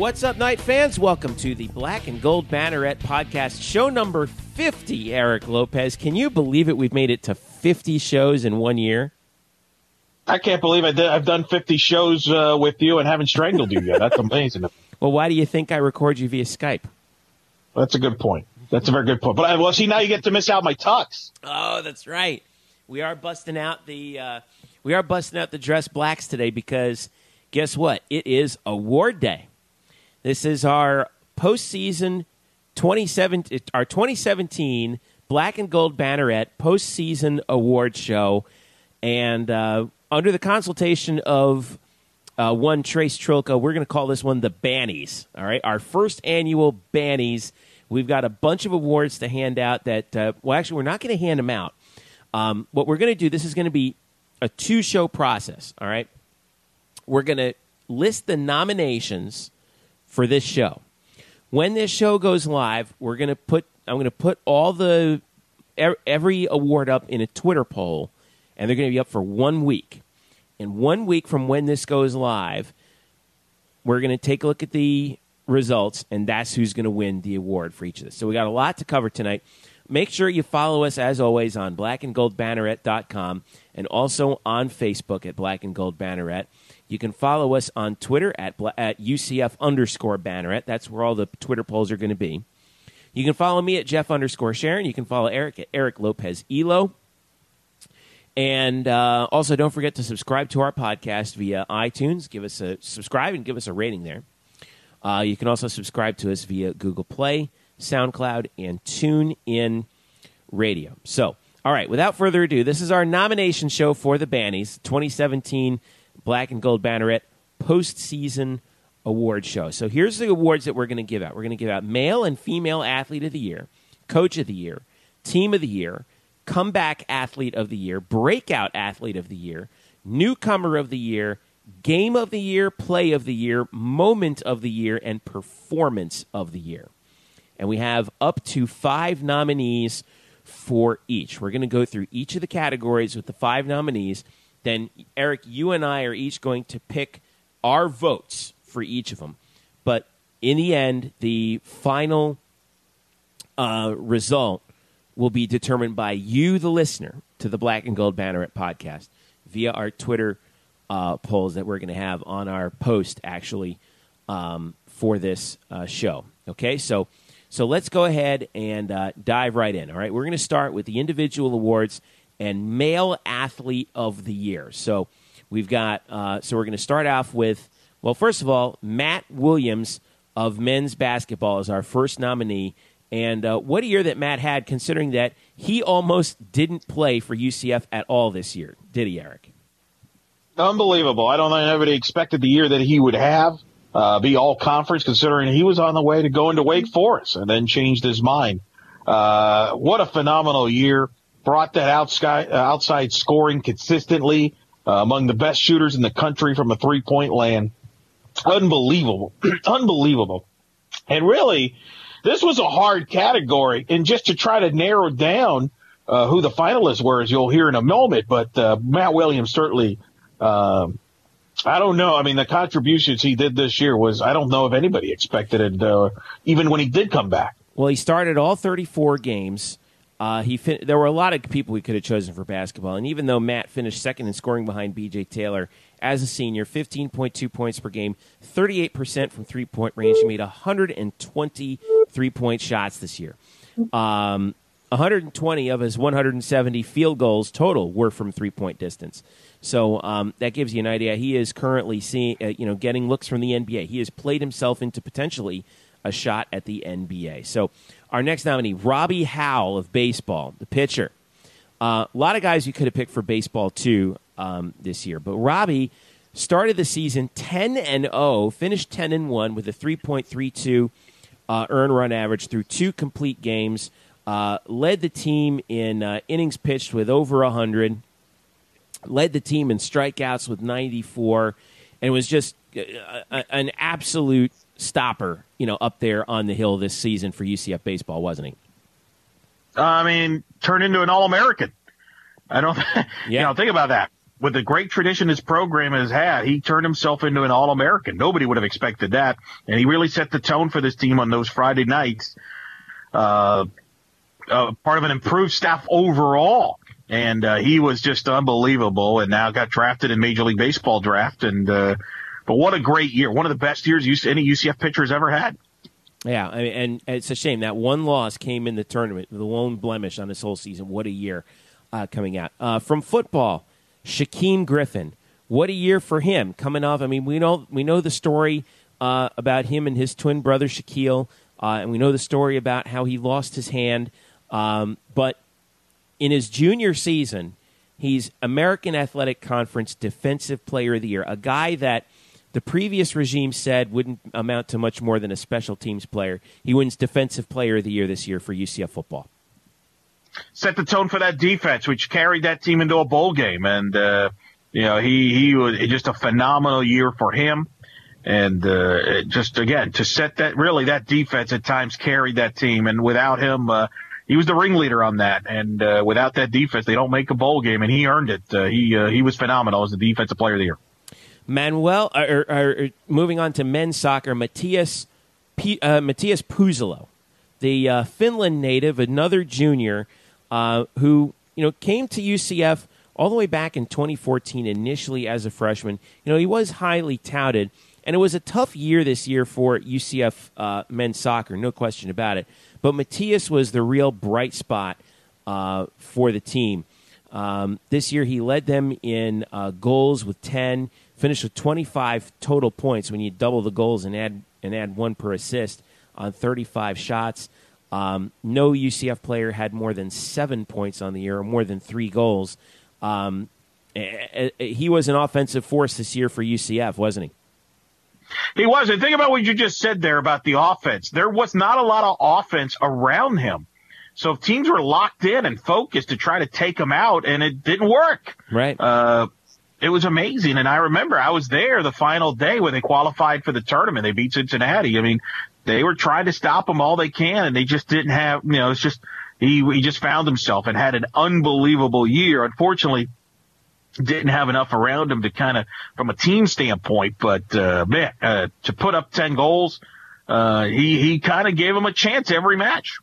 What's up, Knight fans? Welcome to the Black and Gold Banneret podcast, show number 50. Eric Lopez, can you believe it? We've made it to 50 shows in one year. I can't believe I did, I've done 50 shows uh, with you and haven't strangled you yet. That's amazing. Well, why do you think I record you via Skype? That's a good point. That's a very good point. But uh, well, see, now you get to miss out my tux. Oh, that's right. We are busting out the uh, we are busting out the dress blacks today because guess what? It is award day. This is our postseason 2017 our 2017 Black and Gold Banneret postseason award show, and uh, under the consultation of uh, one Trace Trilka, we're going to call this one the Bannies. All right, our first annual Bannies. We've got a bunch of awards to hand out. That uh, well, actually, we're not going to hand them out. Um, what we're going to do, this is going to be a two show process. All right. We're going to list the nominations for this show. When this show goes live, we're going to put, I'm going to put all the, every award up in a Twitter poll, and they're going to be up for one week. And one week from when this goes live, we're going to take a look at the results, and that's who's going to win the award for each of this. So we got a lot to cover tonight. Make sure you follow us, as always, on blackandgoldbanneret.com and also on Facebook at Black and Gold Banneret. You can follow us on Twitter at, at UCF underscore Banneret. That's where all the Twitter polls are going to be. You can follow me at Jeff underscore Sharon. You can follow Eric at Eric Lopez Elo. And uh, also, don't forget to subscribe to our podcast via iTunes. Give us a subscribe and give us a rating there. Uh, you can also subscribe to us via Google Play, SoundCloud, and Tune In Radio. So, all right, without further ado, this is our nomination show for the Bannies 2017 Black and Gold Banneret postseason award show. So, here's the awards that we're going to give out we're going to give out Male and Female Athlete of the Year, Coach of the Year, Team of the Year, Comeback Athlete of the Year, Breakout Athlete of the Year, Newcomer of the Year, Game of the Year, Play of the Year, Moment of the Year, and Performance of the Year. And we have up to five nominees for each. We're going to go through each of the categories with the five nominees. Then, Eric, you and I are each going to pick our votes for each of them. But in the end, the final uh, result will be determined by you, the listener, to the Black and Gold Banneret podcast via our Twitter uh, polls that we're going to have on our post actually um, for this uh, show. Okay, so so let's go ahead and uh, dive right in. All right, we're going to start with the individual awards and male athlete of the year. So we've got uh, so we're going to start off with well, first of all, Matt Williams of men's basketball is our first nominee. And uh, what a year that Matt had, considering that he almost didn't play for UCF at all this year, did he, Eric? Unbelievable. I don't think anybody expected the year that he would have, uh, be all conference, considering he was on the way to go into Wake Forest and then changed his mind. Uh, what a phenomenal year. Brought that outside, uh, outside scoring consistently uh, among the best shooters in the country from a three point land. Unbelievable. Unbelievable. And really, this was a hard category. And just to try to narrow down uh, who the finalists were, as you'll hear in a moment, but uh, Matt Williams certainly um, I don't know. I mean, the contributions he did this year was, I don't know if anybody expected it, uh, even when he did come back. Well, he started all 34 games. Uh, he fin- there were a lot of people we could have chosen for basketball, and even though Matt finished second in scoring behind B.J. Taylor as a senior, 15.2 points per game, 38% from three point range. He made 120 three point shots this year. Um, 120 of his 170 field goals total were from three point distance. So um, that gives you an idea. He is currently seeing, uh, you know, getting looks from the NBA. He has played himself into potentially a shot at the NBA. So our next nominee, Robbie Howell of baseball, the pitcher. Uh, a lot of guys you could have picked for baseball too um, this year, but Robbie started the season 10 and 0, finished 10 and 1 with a 3.32 uh, earn run average through two complete games. Uh, led the team in uh, innings pitched with over 100. Led the team in strikeouts with 94, and was just uh, an absolute stopper, you know, up there on the hill this season for UCF baseball, wasn't he? I mean, turned into an All American. I don't, yeah. you know, think about that. With the great tradition his program has had, he turned himself into an All American. Nobody would have expected that, and he really set the tone for this team on those Friday nights. Uh, uh, part of an improved staff overall, and uh, he was just unbelievable. And now got drafted in Major League Baseball draft, and uh, but what a great year! One of the best years any UCF pitcher has ever had. Yeah, I mean, and it's a shame that one loss came in the tournament, the lone blemish on this whole season. What a year uh, coming out uh, from football. Shaquem Griffin, what a year for him coming off. I mean, we know we know the story uh, about him and his twin brother Shaquille, uh, and we know the story about how he lost his hand. Um, but in his junior season, he's American Athletic Conference Defensive Player of the Year, a guy that the previous regime said wouldn't amount to much more than a special teams player. He wins Defensive Player of the Year this year for UCF football. Set the tone for that defense, which carried that team into a bowl game, and uh, you know he he was just a phenomenal year for him, and uh, just again to set that really that defense at times carried that team, and without him. Uh, he was the ringleader on that, and uh, without that defense, they don't make a bowl game, and he earned it. Uh, he uh, he was phenomenal as the defensive player of the year. Manuel, or, or, or moving on to men's soccer, Matthias P, uh, Matthias Puusealo, the uh, Finland native, another junior uh, who you know came to UCF all the way back in 2014, initially as a freshman. You know he was highly touted, and it was a tough year this year for UCF uh, men's soccer, no question about it. But Matthias was the real bright spot uh, for the team. Um, this year, he led them in uh, goals with 10 finished with 25 total points when you double the goals and add and add one per assist on 35 shots. Um, no UCF player had more than seven points on the year or more than three goals. Um, he was an offensive force this year for UCF, wasn't he? He was. And think about what you just said there about the offense. There was not a lot of offense around him. So if teams were locked in and focused to try to take him out, and it didn't work. Right. Uh, it was amazing. And I remember I was there the final day when they qualified for the tournament. They beat Cincinnati. I mean, they were trying to stop them all they can and they just didn't have, you know, it's just, he, he just found himself and had an unbelievable year. Unfortunately, didn't have enough around him to kind of, from a team standpoint, but, uh, man, uh, to put up 10 goals, uh, he, he kind of gave him a chance every match.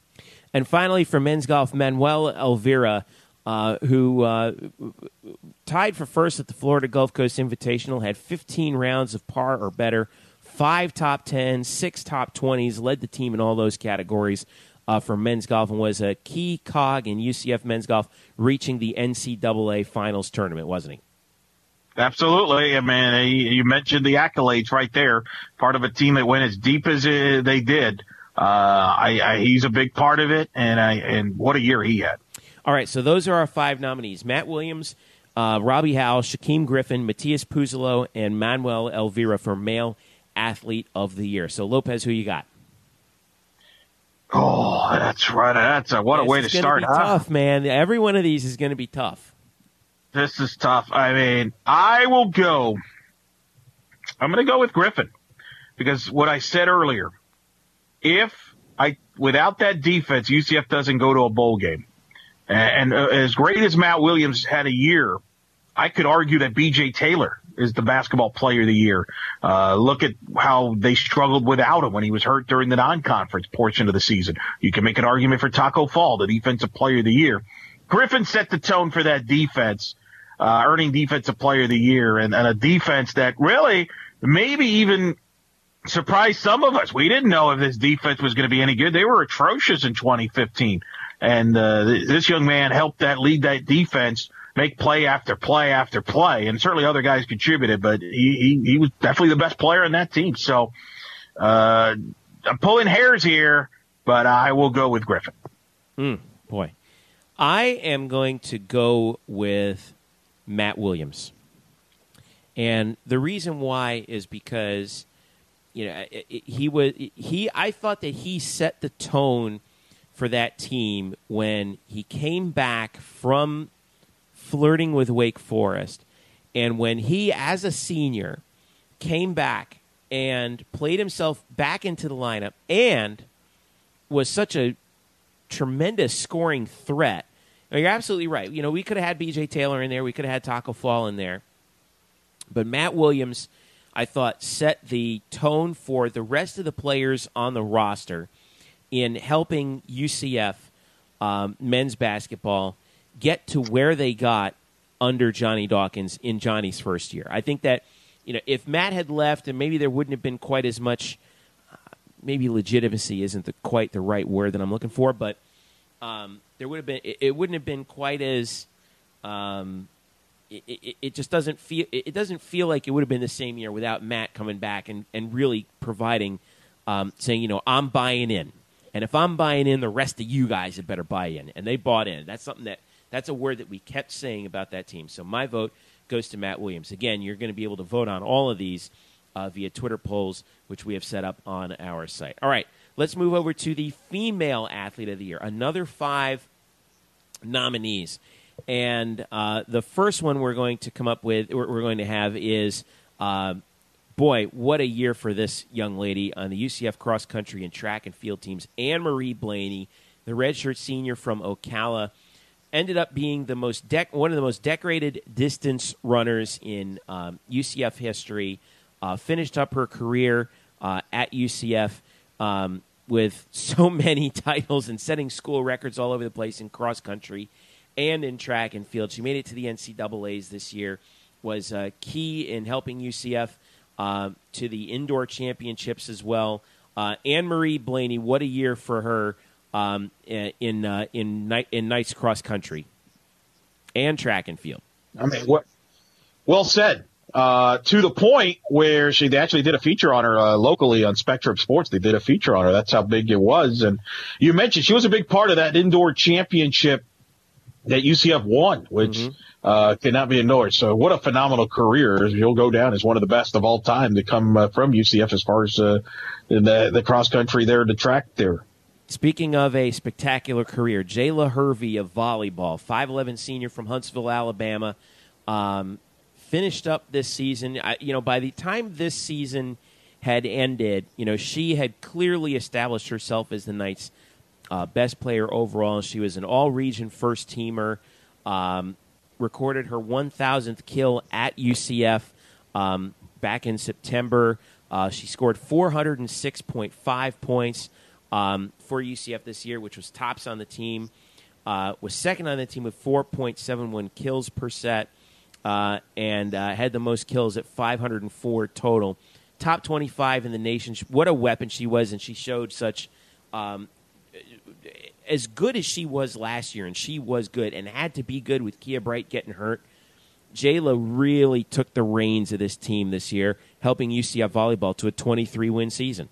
And finally, for men's golf, Manuel Elvira, uh, who uh, tied for first at the Florida Gulf Coast Invitational, had 15 rounds of par or better, five top 10s, six top 20s, led the team in all those categories uh, for men's golf, and was a key cog in UCF men's golf reaching the NCAA finals tournament, wasn't he? Absolutely. I mean, you mentioned the accolades right there. Part of a team that went as deep as they did. Uh, I, I, he's a big part of it, and I, and what a year he had. All right, so those are our five nominees: Matt Williams, uh, Robbie Howell, Shaquem Griffin, Matthias Puusealo, and Manuel Elvira for Male Athlete of the Year. So Lopez, who you got? Oh, that's right. That's a, what a way to start. Huh? Tough, man. Every one of these is going to be tough. This is tough. I mean, I will go. I'm going to go with Griffin because what I said earlier, if I without that defense, UCF doesn't go to a bowl game. And uh, as great as Matt Williams had a year, I could argue that BJ Taylor is the basketball player of the year. Uh, look at how they struggled without him when he was hurt during the non-conference portion of the season. You can make an argument for Taco Fall, the defensive player of the year. Griffin set the tone for that defense, uh, earning defensive player of the year and, and a defense that really maybe even surprised some of us. We didn't know if this defense was going to be any good. They were atrocious in 2015. And uh, this young man helped that lead that defense make play after play after play. And certainly other guys contributed, but he, he, he was definitely the best player in that team. So, uh, I'm pulling hairs here, but I will go with Griffin. Mm, boy. I am going to go with Matt Williams. And the reason why is because you know it, it, he was he I thought that he set the tone for that team when he came back from flirting with Wake Forest and when he as a senior came back and played himself back into the lineup and was such a tremendous scoring threat. Now, you're absolutely right. You know, we could have had BJ Taylor in there, we could have had Taco Fall in there. But Matt Williams, I thought, set the tone for the rest of the players on the roster in helping UCF um, men's basketball get to where they got under Johnny Dawkins in Johnny's first year. I think that you know if Matt had left, and maybe there wouldn't have been quite as much. Uh, maybe legitimacy isn't the, quite the right word that I'm looking for, but um, there would have been. It, it, wouldn't have been quite as. Um, it, it, it, just doesn't feel it doesn't feel like it would have been the same year without Matt coming back and, and really providing um, saying you know I'm buying in and if I'm buying in the rest of you guys had better buy in. And they bought in. That's something that that's a word that we kept saying about that team. So my vote goes to Matt Williams. Again you're going to be able to vote on all of these uh, via Twitter polls which we have set up on our site. All right let's move over to the female athlete of the year. Another five nominees. And uh, the first one we're going to come up with, we're going to have is, uh, boy, what a year for this young lady on the UCF cross country and track and field teams. Anne Marie Blaney, the redshirt senior from Ocala, ended up being the most one of the most decorated distance runners in um, UCF history. Uh, finished up her career uh, at UCF. Um, with so many titles and setting school records all over the place in cross country and in track and field. She made it to the NCAA's this year, was uh, key in helping UCF uh, to the indoor championships as well. Uh, Anne Marie Blaney, what a year for her um, in uh, in Knight in Knights cross country and track and field. I mean, what? Well said. Uh, to the point where she actually did a feature on her uh, locally on Spectrum Sports. They did a feature on her. That's how big it was. And you mentioned she was a big part of that indoor championship that UCF won, which mm-hmm. Uh, cannot be ignored. So what a phenomenal career. He'll go down as one of the best of all time to come uh, from UCF as far as uh, the, the cross country there, the track there. Speaking of a spectacular career, Jayla Hervey of volleyball, 5'11 senior from Huntsville, Alabama, um, finished up this season. I, you know, by the time this season had ended, you know, she had clearly established herself as the Knights' uh, best player overall. She was an all region first teamer. Um, recorded her 1,000th kill at UCF um, back in September. Uh, she scored 406.5 points um, for UCF this year, which was tops on the team. Uh, was second on the team with 4.71 kills per set, uh, and uh, had the most kills at 504 total. Top 25 in the nation. What a weapon she was, and she showed such um, as good as she was last year, and she was good and had to be good with Kia Bright getting hurt. Jayla really took the reins of this team this year, helping UCF volleyball to a 23 win season.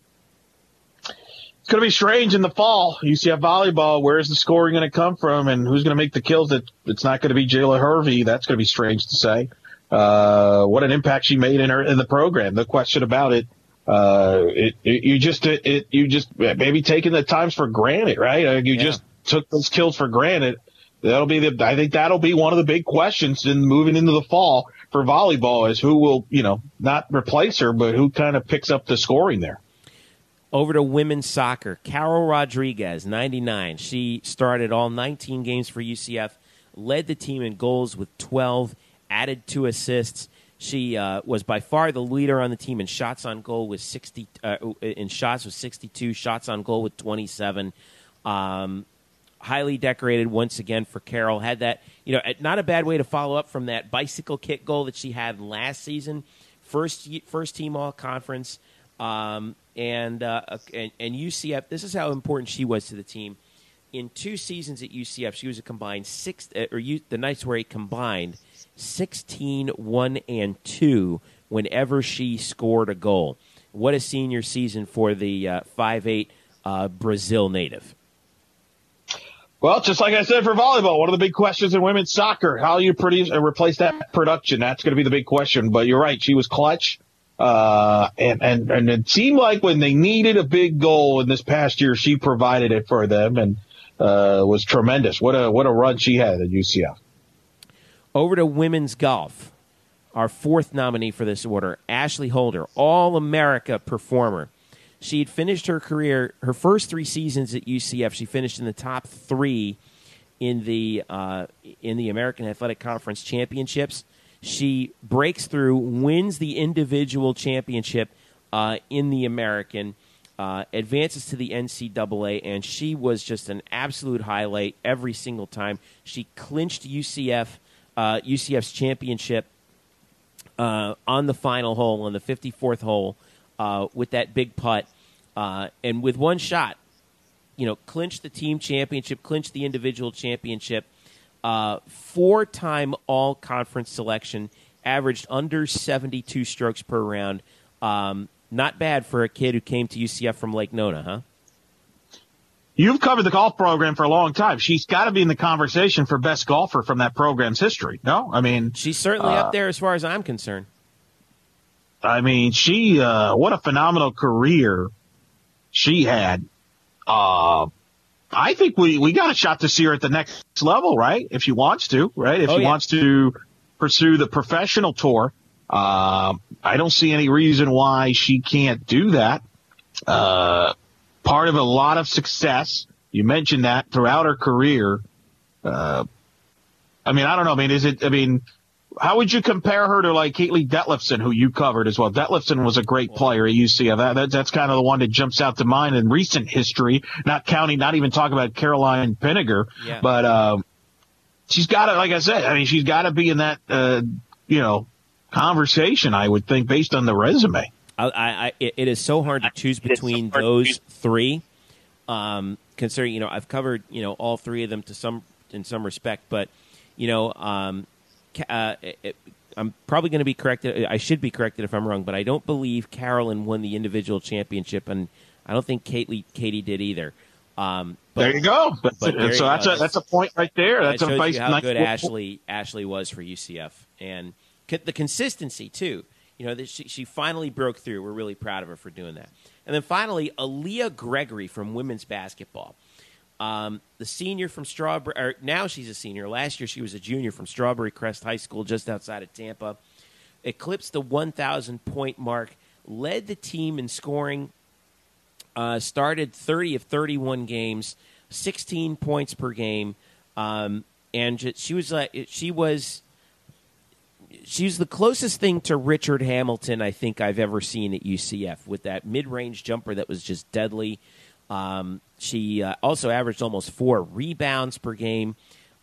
It's going to be strange in the fall. UCF volleyball, where's the scoring going to come from and who's going to make the kills? That It's not going to be Jayla Hervey. That's going to be strange to say. Uh, what an impact she made in her, in the program. No question about it uh, it, it, you just, it, it, you just maybe taking the times for granted, right? Uh, you yeah. just took those kills for granted. That'll be the, I think that'll be one of the big questions in moving into the fall for volleyball is who will, you know, not replace her, but who kind of picks up the scoring there. Over to women's soccer. Carol Rodriguez, 99. She started all 19 games for UCF, led the team in goals with 12, added two assists. She uh, was by far the leader on the team in shots on goal with 60 uh, in shots with 62 shots on goal with 27. Um, highly decorated once again for Carol. Had that you know not a bad way to follow up from that bicycle kick goal that she had last season. First first team all conference. Um, and, uh, and and UCF. This is how important she was to the team in two seasons at UCF, she was a combined six, uh, or you, the Knights were a combined 16, 1, and 2 whenever she scored a goal. What a senior season for the uh, 5'8 uh, Brazil native. Well, just like I said for volleyball, one of the big questions in women's soccer, how you produce uh, replace that production. That's going to be the big question. But you're right. She was clutch. Uh, and, and, and it seemed like when they needed a big goal in this past year, she provided it for them and, uh, was tremendous. What a, what a run she had at UCF. Over to women's golf. Our fourth nominee for this order, Ashley Holder, All America performer. She had finished her career, her first three seasons at UCF. She finished in the top three in the uh, in the American Athletic Conference championships. She breaks through, wins the individual championship uh, in the American, uh, advances to the NCAA, and she was just an absolute highlight every single time. She clinched UCF UCF's uh, championship uh, on the final hole, on the 54th hole, uh, with that big putt, uh, and with one shot, you know, clinched the team championship, clinched the individual championship, uh, four time all conference selection, averaged under 72 strokes per round. Um, not bad for a kid who came to UCF from Lake Nona, huh? You've covered the golf program for a long time. She's got to be in the conversation for best golfer from that program's history. No, I mean she's certainly uh, up there as far as I'm concerned. I mean, she uh, what a phenomenal career she had. Uh, I think we we got a shot to see her at the next level, right? If she wants to, right? If oh, she yeah. wants to pursue the professional tour, uh, I don't see any reason why she can't do that. Part of a lot of success. You mentioned that throughout her career. Uh, I mean, I don't know. I mean, is it, I mean, how would you compare her to like Katie Detlefsen, who you covered as well? Detlefsen was a great player at UCF. That, that, that's kind of the one that jumps out to mind in recent history, not counting, not even talking about Caroline Pinegger, yeah. but, um, she's got to, like I said, I mean, she's got to be in that, uh, you know, conversation, I would think, based on the resume. I, I, it is so hard to choose between those three. Um, considering you know I've covered you know all three of them to some in some respect, but you know um, uh, it, I'm probably going to be corrected. I should be corrected if I'm wrong, but I don't believe Carolyn won the individual championship, and I don't think Katie Katie did either. Um, but, there you go. But, but there so that's a that's a point right there. That's that a you how good Ashley Ashley was for UCF and the consistency too. You know, she, she finally broke through. We're really proud of her for doing that. And then finally, Aaliyah Gregory from women's basketball. Um, the senior from Strawberry, now she's a senior. Last year she was a junior from Strawberry Crest High School just outside of Tampa. Eclipsed the 1,000 point mark, led the team in scoring, uh, started 30 of 31 games, 16 points per game. Um, and she was like, she was she's the closest thing to Richard Hamilton I think I've ever seen at UCF with that mid-range jumper that was just deadly. Um, she uh, also averaged almost four rebounds per game,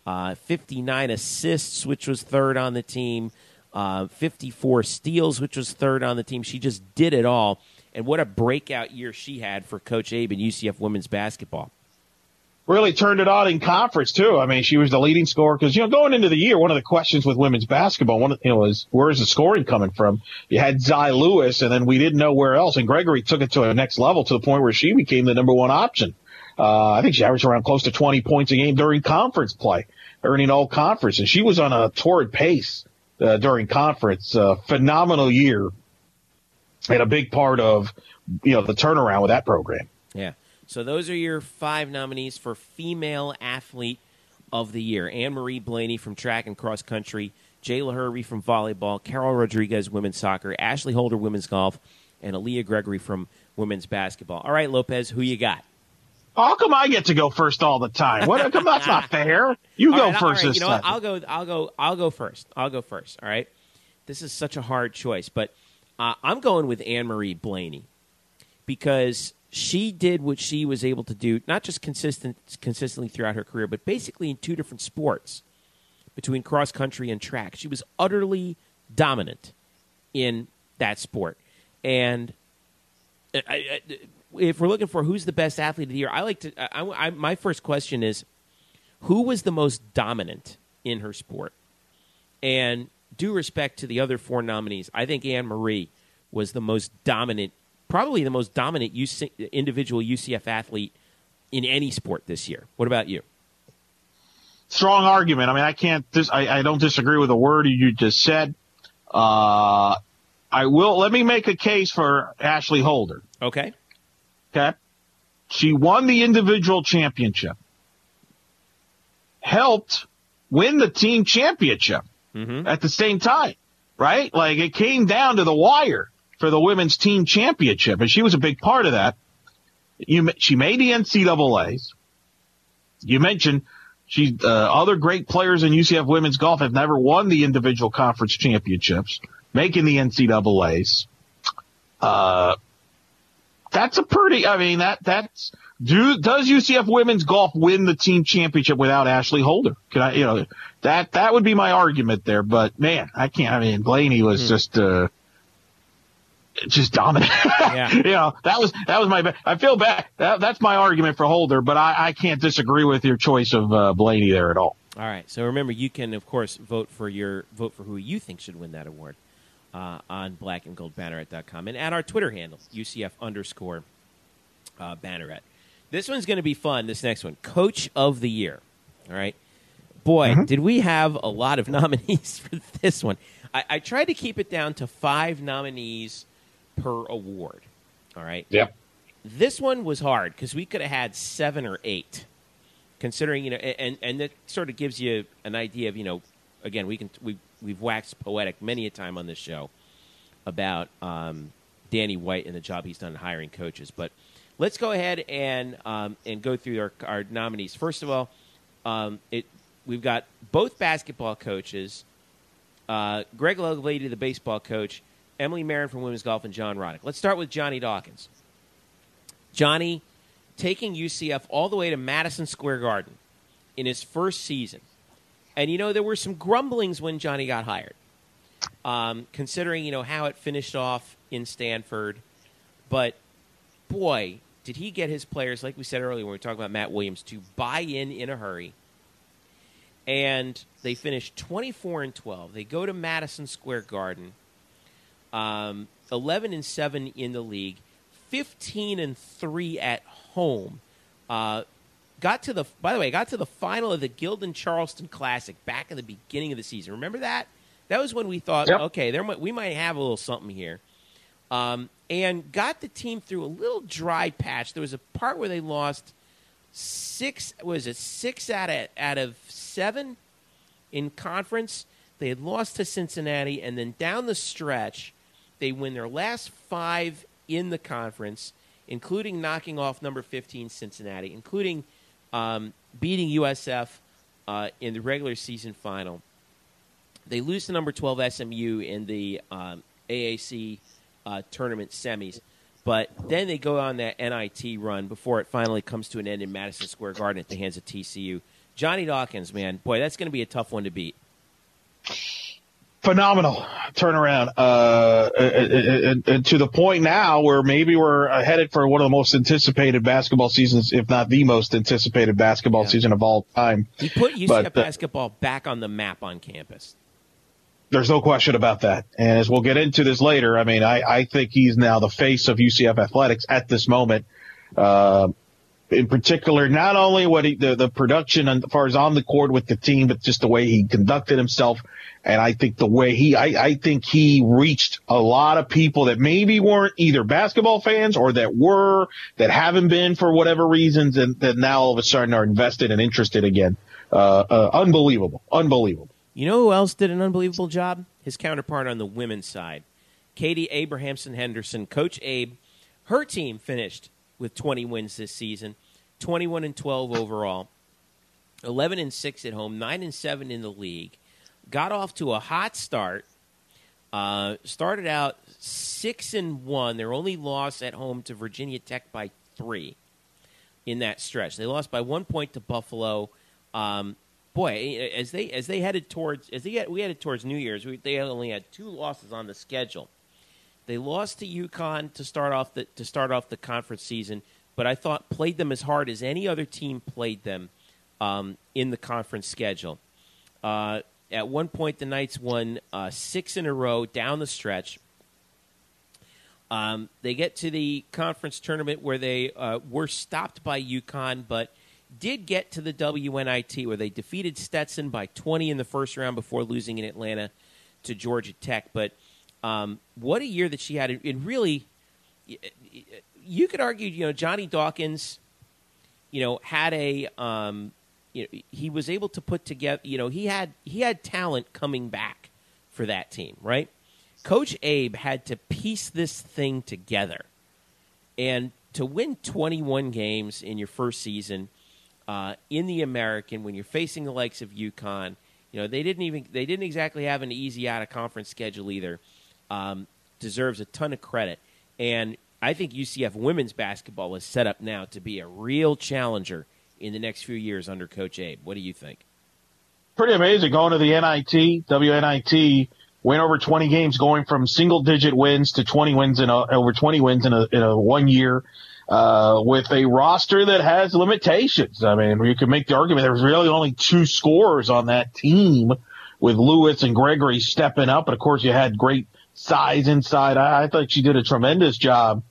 uh, 59 assists, which was third on the team, uh, 54 steals, which was third on the team. She just did it all. And what a breakout year she had for Coach Abe and UCF women's basketball really turned it on in conference too. I mean, she was the leading scorer because you know going into the year, one of the questions with women's basketball, one of, you know, was where's the scoring coming from? You had Zy Lewis, and then we didn't know where else. And Gregory took it to a next level to the point where she became the number one option. Uh, I think she averaged around close to 20 points a game during conference play, earning all conference, and she was on a torrid pace uh, during conference. Uh, phenomenal year, and a big part of you know the turnaround with that program. So those are your five nominees for female athlete of the year: Anne Marie Blaney from track and cross country, Jayla Hervey from volleyball, Carol Rodriguez women's soccer, Ashley Holder women's golf, and Aaliyah Gregory from women's basketball. All right, Lopez, who you got? How come I get to go first all the time? What? Come, that's not fair. You all go right, first right, you know time. What? I'll go. I'll go. I'll go first. I'll go first. All right. This is such a hard choice, but uh, I'm going with Anne Marie Blaney because she did what she was able to do, not just consistent consistently throughout her career, but basically in two different sports between cross country and track. She was utterly dominant in that sport, and uh, I, I, uh, if we're looking for who's the best athlete of the year, I like to. I, my first question is, who was the most dominant in her sport? And due respect to the other four nominees, I think Anne Marie was the most dominant, probably the most dominant UC, individual UCF athlete in any sport this year. What about you? Strong argument. I mean, I can't. Dis- I, I don't disagree with a word you just said. Uh, I will. Let me make a case for Ashley Holder. Okay. Okay. She won the individual championship. Helped win the team championship mm-hmm. at the same time, right? Like it came down to the wire for the women's team championship, and she was a big part of that. You, she made the NCAA's. You mentioned she, uh, other great players in UCF women's golf have never won the individual conference championships, making the NCAA's. Uh, that's a pretty, I mean, that, that's, do, does UCF women's golf win the team championship without Ashley Holder? Can I, you know, that, that would be my argument there, but man, I can't, I mean, Blaney was hmm. just, uh, just dominant. Yeah. you know, that was that was my. I feel bad. That, that's my argument for Holder, but I, I can't disagree with your choice of uh, Blaney there at all. All right. So remember, you can of course vote for your vote for who you think should win that award uh, on blackandgoldbanneret.com and at our Twitter handle UCF underscore uh, Banneret. This one's going to be fun. This next one, Coach of the Year. All right. Boy, mm-hmm. did we have a lot of nominees for this one. I, I tried to keep it down to five nominees per award. All right. Yep. This one was hard because we could have had seven or eight, considering you know, and and that sort of gives you an idea of you know, again we can we we've waxed poetic many a time on this show about um, Danny White and the job he's done in hiring coaches, but let's go ahead and um, and go through our, our nominees. First of all, um, it we've got both basketball coaches, uh, Greg Lovelady, the baseball coach, Emily Marin from women's golf, and John Roddick. Let's start with Johnny Dawkins. Johnny taking UCF all the way to Madison Square Garden in his first season. And, you know, there were some grumblings when Johnny got hired, um, considering, you know, how it finished off in Stanford. But, boy, did he get his players, like we said earlier when we were talking about Matt Williams, to buy in in a hurry. And they finished 24 and 12. They go to Madison Square Garden um, 11 and 7 in the league, 15 and 3 at home. Uh, got to the by the way, got to the final of the Gildan Charleston Classic back in the beginning of the season. Remember that? That was when we thought, yep. okay, there might, we might have a little something here. Um, and got the team through a little dry patch. There was a part where they lost six. Was it six out of out of seven in conference? They had lost to Cincinnati, and then down the stretch, they win their last five in the conference, including knocking off number 15 Cincinnati, including um, beating USF uh, in the regular season final. They lose to number 12 SMU in the um, AAC uh, tournament semis. But then they go on that NIT run before it finally comes to an end in Madison Square Garden at the hands of TCU. Johnny Dawkins, man, boy, that's going to be a tough one to beat phenomenal turnaround uh, and, and, to the point now where maybe we're headed for one of the most anticipated basketball seasons, if not the most anticipated basketball yeah. season of all time. He put UCF but, basketball back on the map on campus. There's no question about that. And as we'll get into this later, I mean, I, I think he's now the face of UCF athletics at this moment. Uh, in particular, not only what he, the, the production as far as on the court with the team, but just the way he conducted himself and I think the way he, I, I think he reached a lot of people that maybe weren't either basketball fans or that were, that haven't been for whatever reasons and that now all of a sudden are invested and interested again. Uh, uh, unbelievable. Unbelievable. You know who else did an unbelievable job? His counterpart on the women's side. Katie Abrahamson Henderson, Coach Abe, her team finished with 20 wins this season, 21 and 12 overall, 11 and 6 at home, 9 and 7 in the league got off to a hot start. Uh, started out six and one. Their only loss at home to Virginia Tech by three in that stretch. They lost by one point to Buffalo. Um, boy, as they as they headed towards as they we headed towards New Year's, we, they only had two losses on the schedule. They lost to UConn to start off the to start off the conference season, but I thought played them as hard as any other team played them um, in the conference schedule. Uh, at one point, the Knights won uh, six in a row down the stretch. Um, they get to the conference tournament where they uh, were stopped by UConn, but did get to the WNIT where they defeated Stetson by 20 in the first round before losing in Atlanta to Georgia Tech. But um, what a year that she had! And really, you could argue, you know, Johnny Dawkins, you know, had a, um, you know, he was able to put together, you know, he had he had talent coming back for that team, right? Coach Abe had to piece this thing together, and to win 21 games in your first season uh, in the American when you're facing the likes of UConn. You know they didn't even they didn't exactly have an easy out of conference schedule either. Um, deserves a ton of credit, and I think UCF women's basketball is set up now to be a real challenger in the next few years under Coach Abe. What do you think? Pretty amazing going to the NIT, WNIT, win over 20 games, going from single digit wins to 20 wins in a, over 20 wins in a, in a one year. Uh, with a roster that has limitations. I mean, you could make the argument there was really only two scorers on that team with Lewis and Gregory stepping up. And of course, you had great size inside. I, I thought she did a tremendous job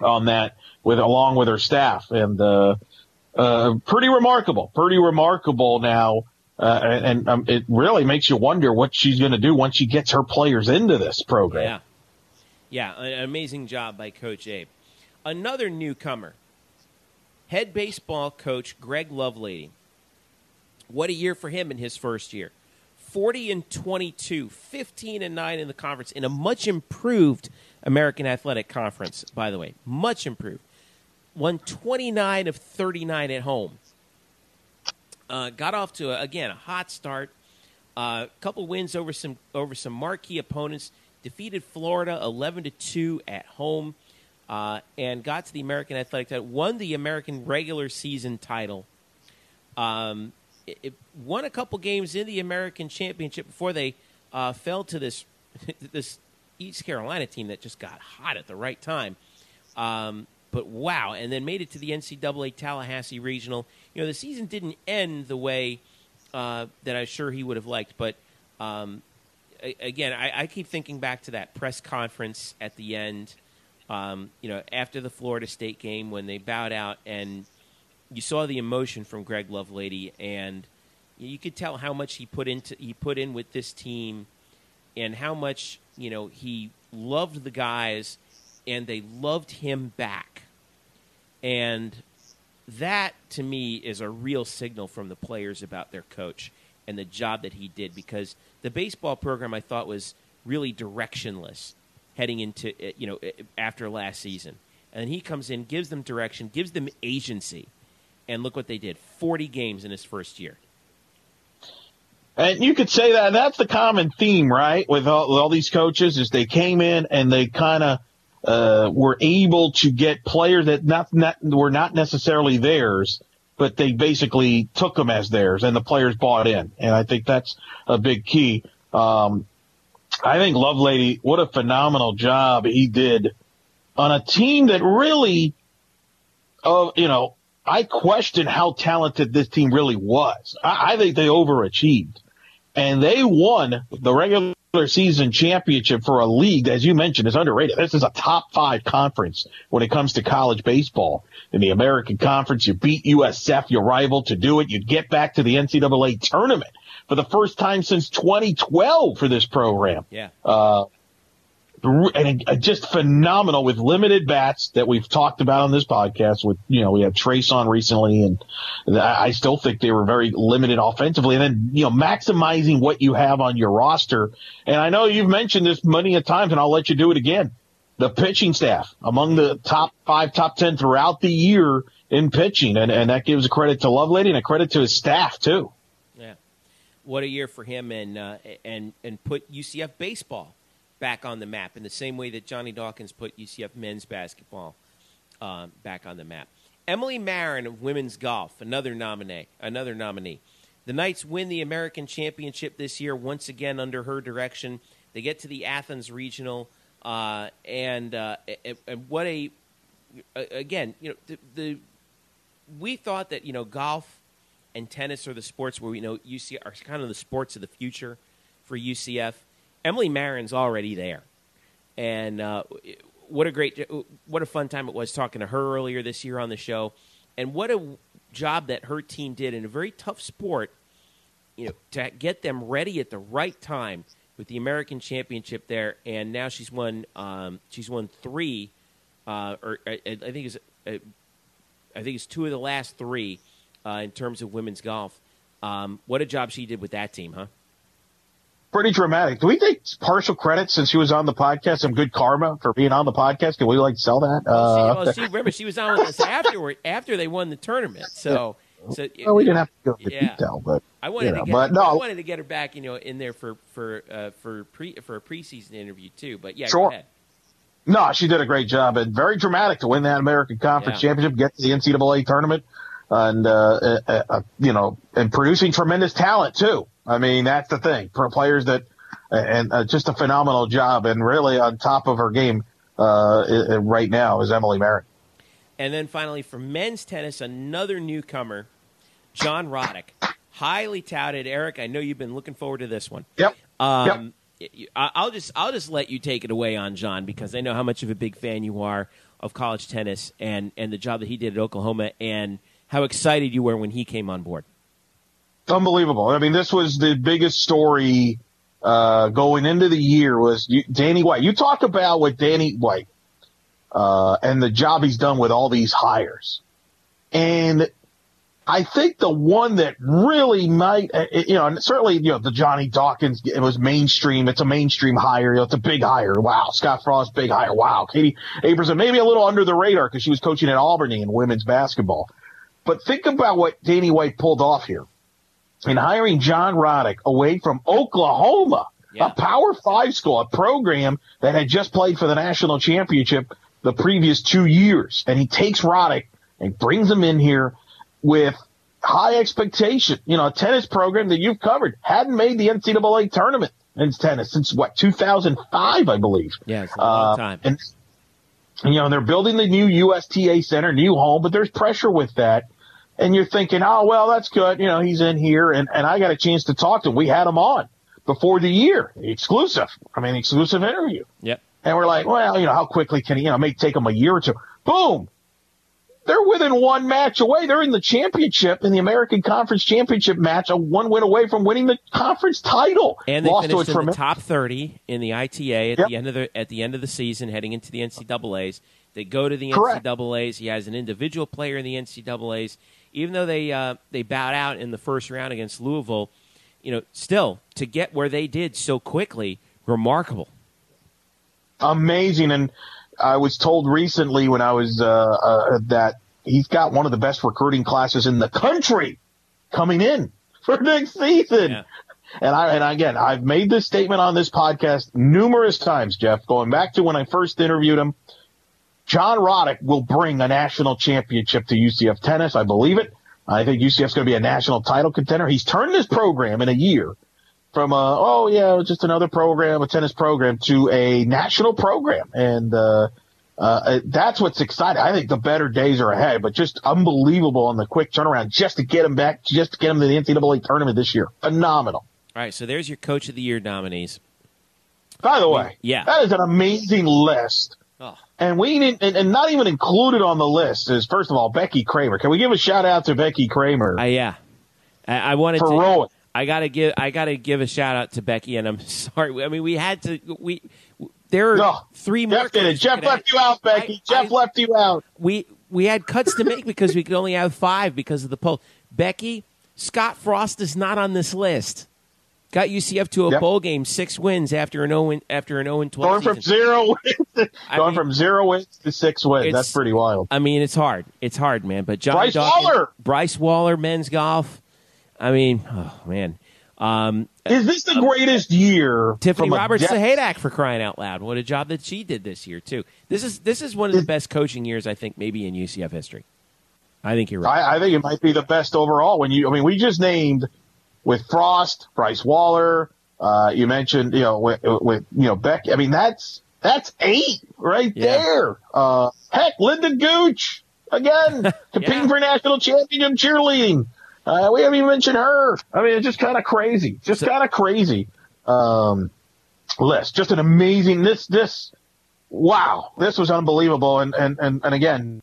on that with along with her staff and uh, uh, pretty remarkable, pretty remarkable now. Uh, and, um, it really makes you wonder what she's going to do once she gets her players into this program. Yeah, yeah, an amazing job by Coach Abe. Another newcomer, head baseball coach Greg Lovelady. What a year for him in his first year. 40 and 22, 15 and 9 in the conference in a much improved American Athletic Conference, by the way. Much improved. Won 29 of 39 at home. Uh, got off to, a, again, a hot start. A uh, couple wins over some over some marquee opponents. Defeated Florida 11 to 2 at home. Uh, and got to the American Athletic title. Won the American regular season title. Um, it, won a couple games in the American Championship before they uh, fell to this this East Carolina team that just got hot at the right time. Um, but wow, and then made it to the NCAA Tallahassee Regional. You know, the season didn't end the way uh, that I'm sure he would have liked, but um, again, I, I, keep thinking back to that press conference at the end. Um, you know, after the Florida State game when they bowed out, and you saw the emotion from Greg Lovelady, and you could tell how much he put into he put in with this team, and how much you know, he loved the guys and they loved him back. And that to me is a real signal from the players about their coach and the job that he did because the baseball program I thought was really directionless heading into eh, you know eh, after last season. And he comes in, gives them direction, gives them agency. And look what they did. 40 games in his first year. And you could say that that's the common theme, right? With all, with all these coaches is they came in and they kind of uh, were able to get players that not, not were not necessarily theirs, but they basically took them as theirs, and the players bought in. And I think that's a big key. Um, I think Lovelady, what a phenomenal job he did on a team that really, uh, you know, I question how talented this team really was. I, I think they overachieved and they won the regular season championship for a league, as you mentioned, is underrated. This is a top five conference when it comes to college baseball. In the American Conference, you beat USF, your rival, to do it. You get back to the NCAA tournament for the first time since 2012 for this program. Yeah. Uh, and just phenomenal with limited bats that we've talked about on this podcast. With you know, we had Trace on recently, and I still think they were very limited offensively. And then you know, maximizing what you have on your roster. And I know you've mentioned this many a times, and I'll let you do it again. The pitching staff among the top five, top ten throughout the year in pitching, and and that gives a credit to Lovelady and a credit to his staff too. Yeah, what a year for him, and uh, and and put UCF baseball back on the map in the same way that Johnny Dawkins put UCF men's basketball uh, back on the map. Emily Marin of women's golf, another nominee. Another nominee. The Knights win the American Championship this year once again under her direction. They get to the Athens Regional. uh, and, uh, and what a again, you know, the, the we thought that you know golf and tennis are the sports where we know UCF are kind of the sports of the future for UCF. Emily Marin's already there, and uh, what a great, what a fun time it was talking to her earlier this year on the show, and what a job that her team did in a very tough sport. You know, to get them ready at the right time with the American Championship there, and now she's won. Um, she's won three, uh, or I, I, think it's, uh, I think it's two of the last three uh, in terms of women's golf. Um, what a job she did with that team, huh? Pretty dramatic. Do we take partial credit since she was on the podcast? Some good karma for being on the podcast. Can we like sell that? Well, she, well, she, remember she was on with us afterward after they won the tournament. So, so well, we didn't have to go into yeah. detail, but I wanted you know, to get but her, no. I wanted to get her back, you know, in there for for uh, for pre for a preseason interview too. But yeah, sure. No, she did a great job and very dramatic to win that American Conference yeah. Championship, get to the NCAA tournament, and uh, uh, uh, you know, and producing tremendous talent too. I mean, that's the thing for players that, and uh, just a phenomenal job, and really on top of her game uh, right now is Emily Merritt. And then finally, for men's tennis, another newcomer, John Roddick, highly touted. Eric, I know you've been looking forward to this one. Yep. Um, yep. I'll just I'll just let you take it away on John because I know how much of a big fan you are of college tennis and and the job that he did at Oklahoma and how excited you were when he came on board. Unbelievable. I mean, this was the biggest story uh, going into the year was you, Danny White. You talk about what Danny White uh, and the job he's done with all these hires, and I think the one that really might, uh, you know, and certainly, you know, the Johnny Dawkins, it was mainstream. It's a mainstream hire. You know, it's a big hire. Wow. Scott Frost, big hire. Wow. Katie Abrahamson, maybe a little under the radar because she was coaching at Albany in women's basketball. But think about what Danny White pulled off here in hiring John Roddick away from Oklahoma, yeah. a power five school, a program that had just played for the national championship the previous two years. And he takes Roddick and brings him in here with high expectation. You know, a tennis program that you've covered hadn't made the NCAA tournament in tennis since what 2005, I believe. Yeah, it's a long uh, time. And you know, they're building the new USTA center, new home, but there's pressure with that. And you're thinking, oh well, that's good. You know, he's in here, and and I got a chance to talk to him. We had him on before the year, exclusive. I mean, exclusive interview. Yep. And we're like, well, you know, how quickly can he? You know, may take him a year or two. Boom, they're within one match away. They're in the championship in the American Conference Championship match, a one win away from winning the conference title. And they Lost finished in the top thirty in the ITA at yep. the end of the at the end of the season, heading into the NCAA's. They go to the Correct. NCAA's. He has an individual player in the NCAA's. Even though they uh, they bowed out in the first round against Louisville, you know, still to get where they did so quickly, remarkable. Amazing, and I was told recently when I was uh, uh, that he's got one of the best recruiting classes in the country coming in for next season. Yeah. And I and again, I've made this statement on this podcast numerous times, Jeff, going back to when I first interviewed him. John Roddick will bring a national championship to UCF tennis. I believe it. I think UCF's going to be a national title contender. He's turned this program in a year from a, oh yeah, just another program, a tennis program to a national program. And, uh, uh, that's what's exciting. I think the better days are ahead, but just unbelievable on the quick turnaround just to get him back, just to get him to the NCAA tournament this year. Phenomenal. All right. So there's your coach of the year nominees. By the way, yeah, that is an amazing list. Oh. And we didn't, and, and, not even included on the list is first of all Becky Kramer. Can we give a shout out to Becky Kramer? Uh, yeah, I, I wanted to. I gotta give I gotta give a shout out to Becky, and I'm sorry. I mean, we had to we there are no, three more. Jeff did it. Jeff left you out, Becky. I, Jeff I, left you out. We we had cuts to make because we could only have five because of the poll. Becky Scott Frost is not on this list. Got UCF to a yep. bowl game, six wins after an 0 after an 0 12 Going season. from zero wins, going mean, from zero wins to six wins. That's pretty wild. I mean, it's hard. It's hard, man. But John Bryce Dawkins, Wallor, Bryce Wallor, men's golf. I mean, oh man. Um, is this the greatest year? Tiffany Roberts Sahaydak for crying out loud! What a job that she did this year too. This is this is one of the best coaching years I think maybe in UCF history. I think you're right. I, I think it might be the best overall. When you, I mean, we just named with Frost, Bryce Wallor. Uh, you mentioned, you know, with, with you know Beck. I mean, that's That's eight right Yeah. there. Uh, heck, Linda Gooch again competing Yeah. for national championship cheerleading. Uh, we haven't even mentioned her. I mean, it's just kind of crazy. Just kind of crazy. Um, list. Just an amazing. This this. Wow, this was unbelievable. And and and, and again,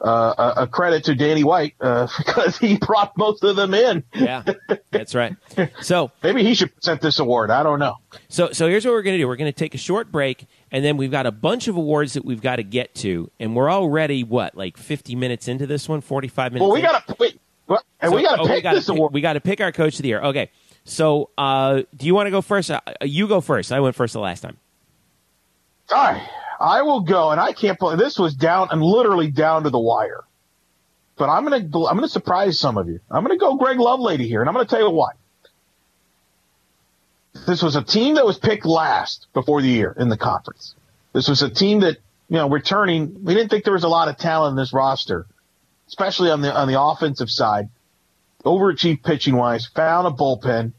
uh, a, a credit to Danny White uh, because he brought most of them in. Yeah, that's right. So, Maybe he should present this award. I don't know. so, so here's what we're going to do. We're going to take a short break, and then we've got a bunch of awards that we've got to get to, and we're already what, like 50 minutes into this one, 45 minutes. Well, we got to wait, what? and So- we got to oh, pick gotta this pick- award. We got to pick our coach of the year. Okay. So, uh, do you want to go first? Uh, you go first. I went first the last time. All right, I will go, and I can't believe this was down and literally down to the wire. But I'm gonna I'm gonna surprise some of you. I'm gonna go Greg Lovelady here, and I'm gonna tell you why. This was a team that was picked last before the year in the conference. This was a team that you know returning. We didn't think there was a lot of talent in this roster, especially on the on the offensive side. Overachieved pitching wise, found a bullpen,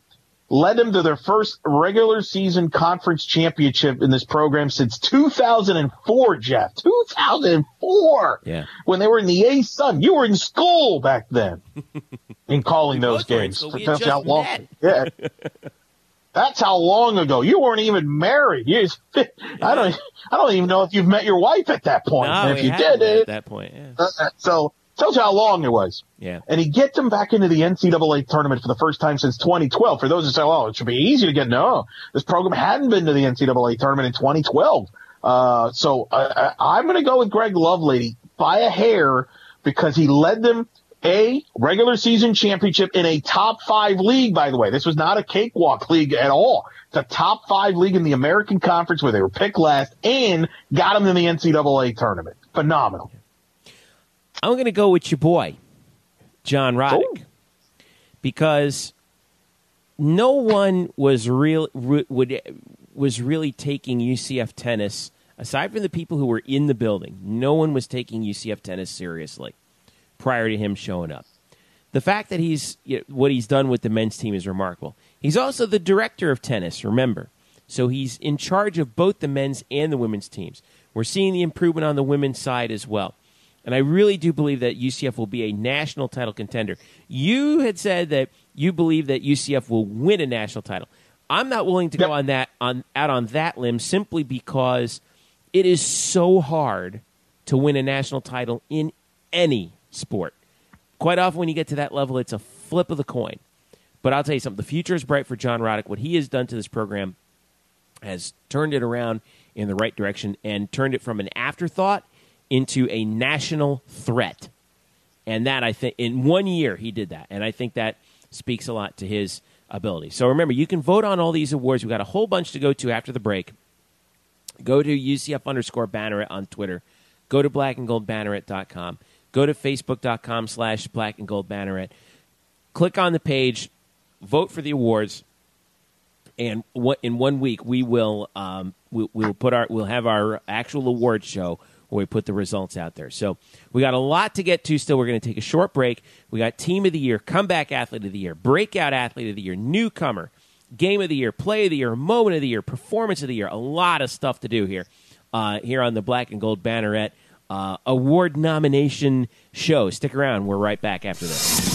led them to their first regular season conference championship in this program since 2004, Jeff. 2004. Yeah. When they were in the A Sun. You were in school back then in calling those both were in games. had That's how long, yeah. That's how long ago. You weren't even married. You, I don't, I don't even know if you've met your wife at that point. No, if you did, at that point. Yeah. uh, so tells you how long it was Yeah. and he gets them back into the NCAA tournament for the first time since 2012. For those who say, "Oh, it should be easy to get," no, this program hadn't been to the NCAA tournament in 2012. Uh, so uh, I'm going to go with Greg Lovelady by a hair because he led them a regular season championship in a top five league. By the way, this was not a cakewalk league at all. It's a top five league in the American Conference where they were picked last and got them in the NCAA tournament. Phenomenal. I'm going to go with your boy, John Roddick, Oh. because no one was real would was really taking UCF tennis aside from the people who were in the building. No one was taking UCF tennis seriously prior to him showing up. The fact that he's you know, what he's done with the men's team is remarkable. He's also the director of tennis. Remember, so he's in charge of both the men's and the women's teams. We're seeing the improvement on the women's side as well. And I really do believe that UCF will be a national title contender. You had said that you believe that UCF will win a national title. I'm not willing to go Yep. on that on out on that limb simply because it is so hard to win a national title in any sport. Quite often, when you get to that level, it's a flip of the coin. But I'll tell you something: the future is bright for John Roddick. What he has done to this program has turned it around in the right direction and turned it from an afterthought into a national threat. And that I think in one year he did that, and I think that speaks a lot to his ability. So remember, you can vote on all these awards. We've got a whole bunch to go to after the break. Go to UCF underscore Banneret on Twitter. Go to blackandgoldbanneret.com. Go to facebook.com slash black and gold banneret. Click on the page, vote for the awards, and in one week we will um, we, we'll put our we'll have our actual award show we put the results out there. So we got a lot to get to. Still, we're going to take a short break. We got team of the year, comeback athlete of the year, breakout athlete of the year, newcomer, game of the year, play of the year, moment of the year, performance of the year. A lot of stuff to do here uh, here on the Black and Gold Banneret uh, award nomination show. Stick around. We're right back after this.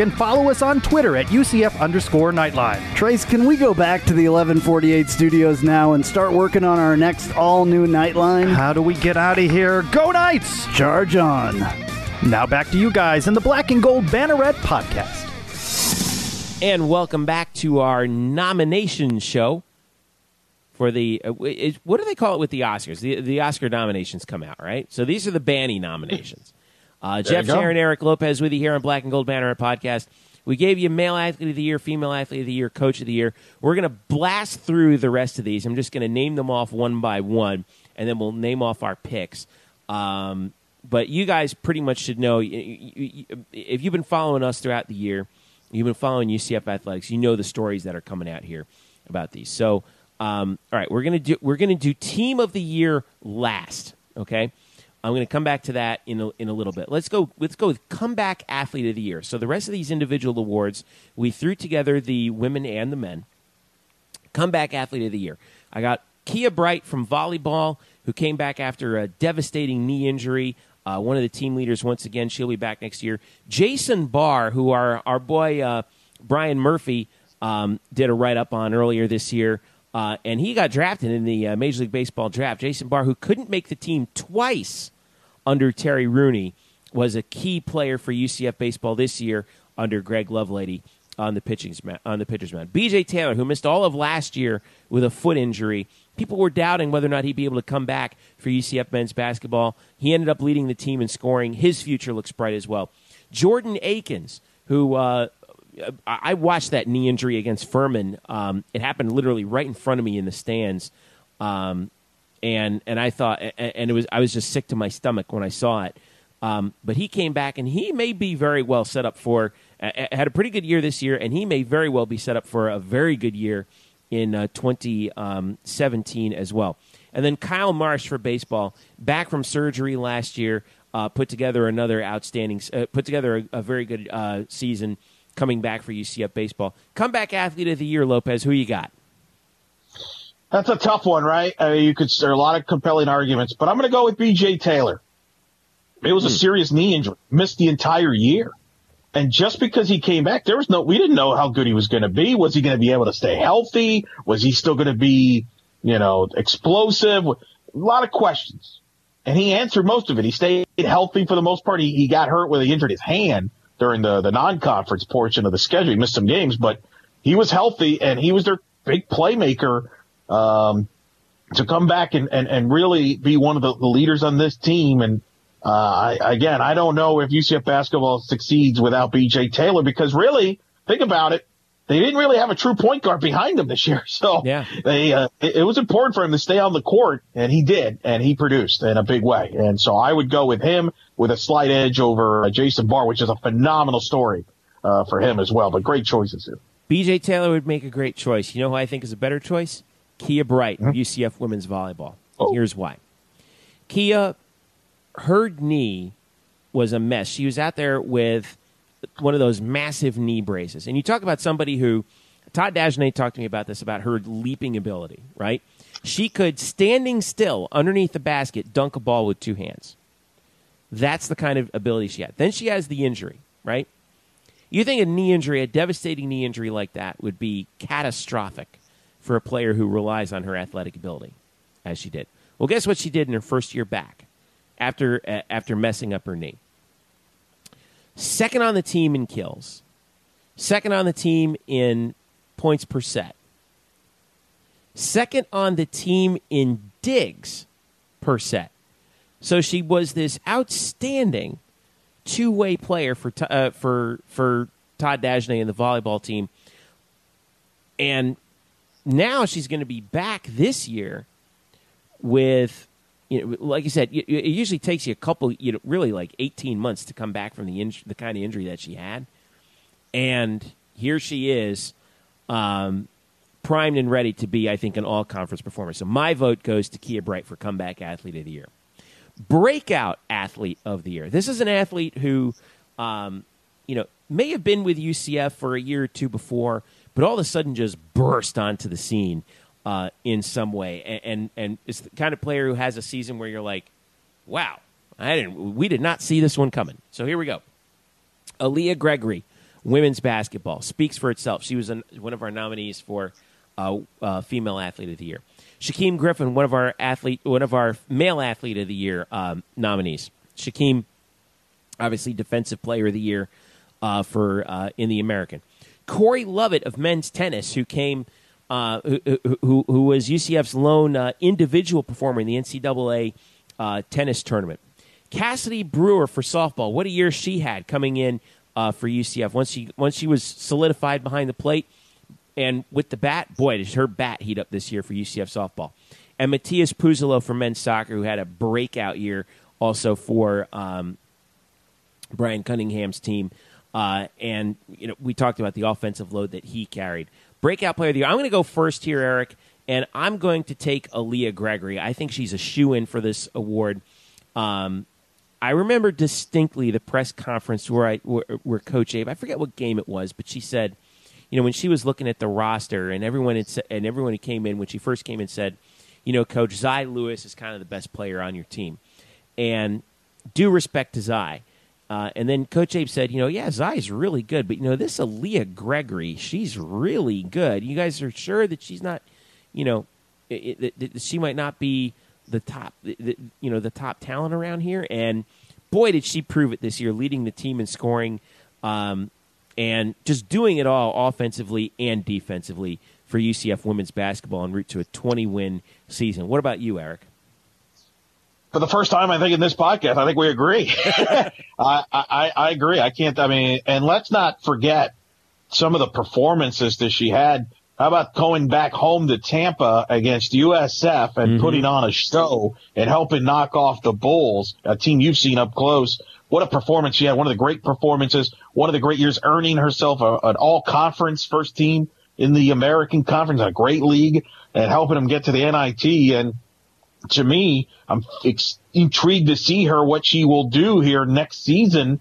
and follow us on Twitter at UCF underscore Nightline. Trace, can we go back to the 1148 studios now and start working on our next all new Nightline? How do we get out of here? Go Knights! Charge on. Now back to you guys in the Black and Gold Banneret podcast. And welcome back to our nomination show for the uh, what do they call it with the Oscars? The the Oscar nominations come out, right? So these are the Banny nominations. Uh, Jeff. Sharon, Eric Lopez with you here on Black and Gold Banner podcast. We gave you male athlete of the year, female athlete of the year, coach of the year. We're going to blast through the rest of these. I'm just going to name them off one by one, and then we'll name off our picks. Um, but you guys pretty much should know if you've been following us throughout the year, you've been following UCF athletics. You know the stories that are coming out here about these. So, um, all right, we're gonna do we're gonna do team of the year last. Okay, I'm gonna come back to that in a, in a little bit. Let's go. Let's go with comeback athlete of the year. So the rest of these individual awards, we threw together the women and the men. Comeback athlete of the year. I got Kia Bright from volleyball, who came back after a devastating knee injury. Uh, one of the team leaders once again. She'll be back next year. Jason Barr, who our our boy uh, Brian Murphy um, did a write up on earlier this year. Uh, and he got drafted in the uh, Major League Baseball draft. Jason Barr, who couldn't make the team twice under Terry Rooney, was a key player for UCF baseball this year under Greg Lovelady on the pitching on the pitcher's mound. B.J. Taylor, who missed all of last year with a foot injury, people were doubting whether or not he'd be able to come back for UCF men's basketball. He ended up leading the team in scoring. His future looks bright as well. Jordan Akins, who uh, I watched that knee injury against Furman. Um, it happened literally right in front of me in the stands, um, and and I thought, and it was I was just sick to my stomach when I saw it. Um, but he came back, and he may be very well set up for. Uh, had a pretty good year this year, and he may very well be set up for a very good year in uh, 2017 as well. And then Kyle Marsh for baseball, back from surgery last year, uh, put together another outstanding, uh, put together a, a very good uh, season coming back for UCF baseball. Comeback athlete of the year, Lopez. Who you got? That's a tough one, right? I mean, you could there are a lot of compelling arguments, but I'm going to go with B.J. Taylor. It was hmm. a serious knee injury, missed the entire year, and just because he came back, there was no we didn't know how good he was going to be. Was he going to be able to stay healthy? Was he still going to be, you know, explosive? A lot of questions, and he answered most of it. He stayed healthy for the most part. He, he got hurt when he injured his hand, during the, the non-conference portion of the schedule. He missed some games, but he was healthy and he was their big playmaker, um, to come back and, and, and really be one of the, the leaders on this team. And, uh, I, again, I don't know if UCF basketball succeeds without BJ Taylor because really think about it. They didn't really have a true point guard behind them this year. So yeah. they, uh, it, it was important for him to stay on the court and he did and he produced in a big way. And so I would go with him with a slight edge over uh, Jason Barr, which is a phenomenal story uh, for him as well. But great choices here. BJ Taylor would make a great choice. You know who I think is a better choice? Kia Bright, mm-hmm. UCF women's volleyball. Oh. Here's why. Kia, her knee was a mess. She was out there with one of those massive knee braces. And you talk about somebody who, Todd Dagenais talked to me about this, about her leaping ability, right? She could, standing still underneath the basket, dunk a ball with two hands. That's the kind of ability she had. Then she has the injury, right? You think a knee injury, a devastating knee injury like that, would be catastrophic for a player who relies on her athletic ability, as she did. Well, guess what she did in her first year back after, uh, after messing up her knee? Second on the team in kills, second on the team in points per set, second on the team in digs per set. So she was this outstanding two way player for uh, for for Todd Dagenais and the volleyball team, and now she's going to be back this year with. You know, like you said, it usually takes you a couple, you know, really like eighteen months to come back from the the kind of injury that she had, and here she is, um, primed and ready to be, I think, an all conference performer. So my vote goes to Kia Bright for comeback athlete of the year breakout athlete of the year. This is an athlete who, um, you know, may have been with UCF for a year or two before, but all of a sudden just burst onto the scene uh, in some way, and, and and it's the kind of player who has a season where you're like, wow, I didn't, we did not see this one coming. So here we go. Aaliyah Gregory, women's basketball, speaks for itself. She was an, one of our nominees for uh, uh, female athlete of the year. Shaquem Griffin, one of our athlete, one of our male athlete of the year um, nominees. Shaquem, obviously defensive player of the year uh, for uh, in the American. Corey Lovett of men's tennis, who came, uh, who, who, who, was UCF's lone uh, individual performer in the NCAA uh, tennis tournament. Cassidy Brewer for softball. What a year she had coming in uh, for UCF. Once she once she was solidified behind the plate and with the bat, boy, did her bat heat up this year for UCF softball. And Matthias Puzolo for men's soccer, who had a breakout year also for um, Brian Cunningham's team. Uh, and you know, we talked about the offensive load that he carried. Breakout player of the year. I'm going to go first here, Eric, and I'm going to take Aaliyah Gregory. I think she's a shoe in for this award. Um, I remember distinctly the press conference where I where, where, Coach Abe, I forget what game it was, but she said, you know, when she was looking at the roster and everyone had, and everyone who came in when she first came in said, you know, Coach Zy Lewis is kind of the best player on your team, and due respect to Zy. Uh, and then Coach Abe said, you know, yeah, Zy's really good, but you know, this Aaliyah Gregory, she's really good. You guys are sure that she's not, you know, it, it, it, she might not be the top, the, you know, the top talent around here. And boy, did she prove it this year, leading the team in scoring, um, and just doing it all offensively and defensively for UCF women's basketball en route to a 20 win season. What about you, Eric? For the first time, I think in this podcast, I think we agree. I, I, I agree. I can't. I mean, and let's not forget some of the performances that she had how about going back home to Tampa against USF and mm-hmm. putting on a show and helping knock off the Bulls, a team you've seen up close? What a performance she had. One of the great performances, one of the great years earning herself a, an all conference first team in the American conference, a great league and helping them get to the NIT. And to me, I'm ex- intrigued to see her, what she will do here next season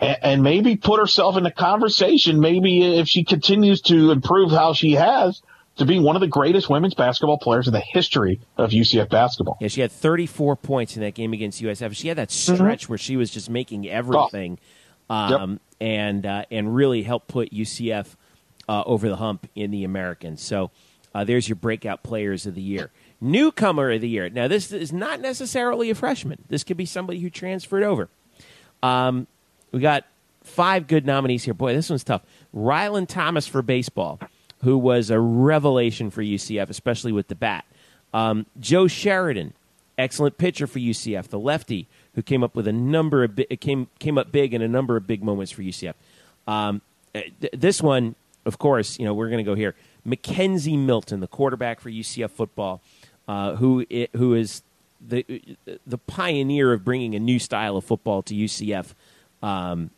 and, maybe put herself in the conversation. Maybe if she continues to improve how she has, to be one of the greatest women's basketball players in the history of UCF basketball. Yeah, she had 34 points in that game against USF. She had that mm-hmm. stretch mm-hmm. where she was just making everything, oh. um, yep. and uh, and really helped put UCF uh, over the hump in the Americans. So uh, there's your breakout players of the year. Newcomer of the year. Now this is not necessarily a freshman. This could be somebody who transferred over. Um, we got five good nominees here. Boy, this one's tough. Rylan Thomas for baseball, who was a revelation for UCF, especially with the bat. Um, Joe Sheridan, excellent pitcher for UCF, the lefty who came up with a number of bi- came came up big in a number of big moments for UCF. Um, th- this one, of course, you know we're going to go here. McKenzie Milton, the quarterback for UCF football, uh, who it, who is the the pioneer of bringing a new style of football to UCF um,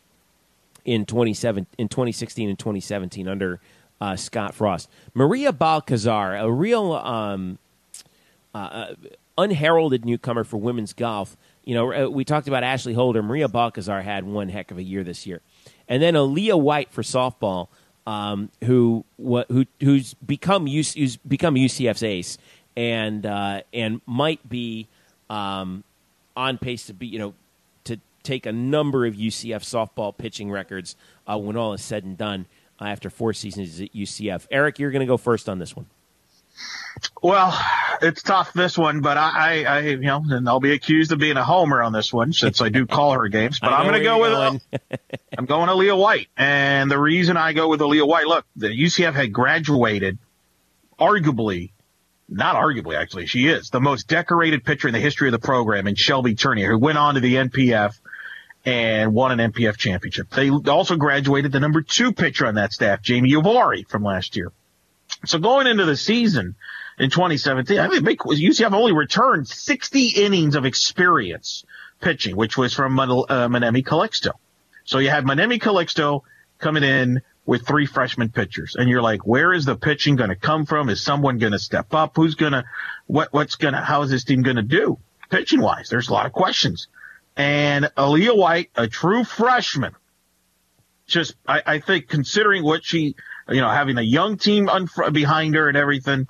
in 27 in 2016 and 2017 under uh, Scott Frost. Maria Balcazar, a real um, uh, uh, unheralded newcomer for women's golf. You know, uh, we talked about Ashley Holder. Maria Balcazar had one heck of a year this year, and then Aaliyah White for softball, um, who who who's become who's become UCF's ace, and uh, and might be um, on pace to be you know to take a number of UCF softball pitching records uh, when all is said and done after four seasons at UCF. Eric, you're going to go first on this one. Well, it's tough this one, but I, I, I, you know, and I'll be accused of being a homer on this one since I do call her games. But uh, I'm going to go with going. I'm going to Leah White, and the reason I go with Leah White, look, the UCF had graduated, arguably, not arguably actually, she is the most decorated pitcher in the history of the program, in Shelby Turnier, who went on to the NPF and won an NPF championship. They also graduated the number two pitcher on that staff, Jamie Uvari from last year. So going into the season in 2017, I mean, UCF only returned 60 innings of experience pitching, which was from uh, Manemi Calixto. So you had Manemi Calixto coming in with three freshman pitchers and you're like, where is the pitching going to come from? Is someone going to step up? Who's going to, what, what's going to, how is this team going to do pitching wise? There's a lot of questions and Aaliyah White, a true freshman. Just, I, I think considering what she, you know, having a young team behind her and everything,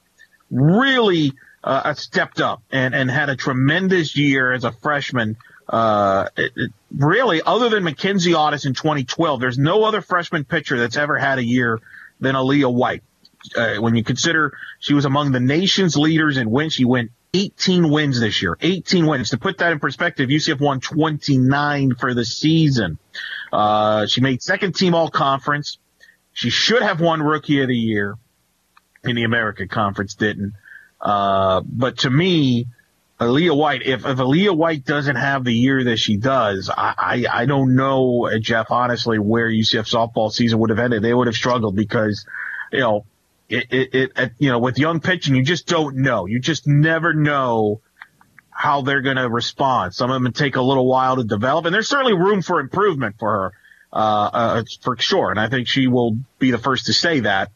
really uh, stepped up and, and had a tremendous year as a freshman. Uh, it, it really, other than Mackenzie Otis in 2012, there's no other freshman pitcher that's ever had a year than Aaliyah White. Uh, when you consider she was among the nation's leaders in when she went 18 wins this year. 18 wins. To put that in perspective, UCF won 29 for the season. Uh, she made second team all conference. She should have won rookie of the year in the American conference, didn't. Uh, but to me, Aaliyah White, if, if Aaliyah White doesn't have the year that she does, I, I, I don't know, uh, Jeff, honestly, where UCF softball season would have ended. They would have struggled because, you know, it, it, it, you know, with young pitching, you just don't know. You just never know how they're going to respond. Some of them take a little while to develop, and there's certainly room for improvement for her, uh, uh, for sure. And I think she will be the first to say that.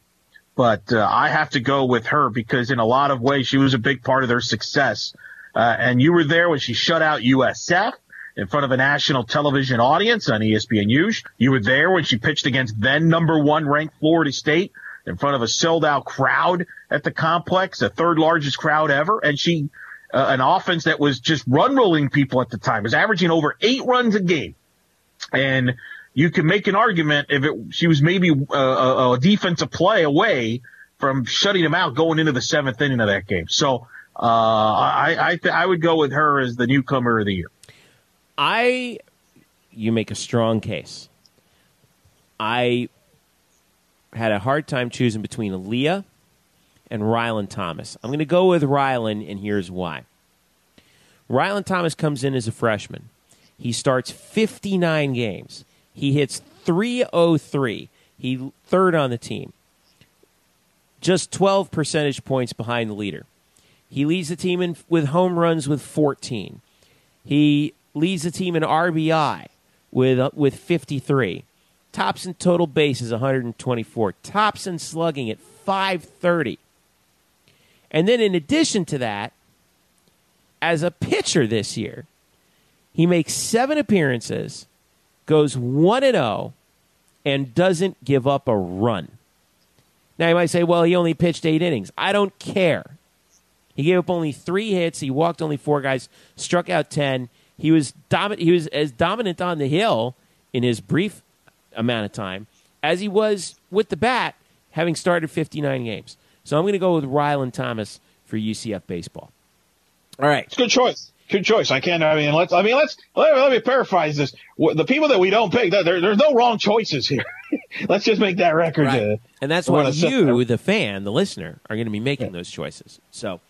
But uh, I have to go with her because in a lot of ways she was a big part of their success. Uh, and you were there when she shut out USF in front of a national television audience on ESPNU. You were there when she pitched against then number one ranked Florida State in front of a sold out crowd at the complex, the third largest crowd ever. And she, uh, an offense that was just run rolling people at the time was averaging over eight runs a game. And you can make an argument if it, she was maybe uh, a, a defensive play away from shutting him out going into the seventh inning of that game. So, uh, I, I, th- I would go with her as the newcomer of the year. I, you make a strong case. I had a hard time choosing between Aaliyah and Rylan Thomas. I'm going to go with Rylan, and here's why. Rylan Thomas comes in as a freshman. He starts 59 games. He hits 303. He third on the team. Just 12 percentage points behind the leader. He leads the team in, with home runs with 14. He leads the team in RBI with uh, with 53. Tops in total bases 124. Tops in slugging at 530. And then in addition to that, as a pitcher this year, he makes 7 appearances, goes 1 and 0 and doesn't give up a run. Now you might say, well, he only pitched 8 innings. I don't care. He gave up only 3 hits, he walked only 4 guys, struck out 10. He was dominant he was as dominant on the hill in his brief amount of time as he was with the bat, having started 59 games. So I'm going to go with Rylan Thomas for UCF baseball. All right, it's a good choice. Good choice. I can't. I mean, let's. I mean, let's. Let, let me paraphrase this. The people that we don't pick, there, there's no wrong choices here. let's just make that record. Right. Uh, and that's why you, the fan, the listener, are going to be making yeah. those choices. So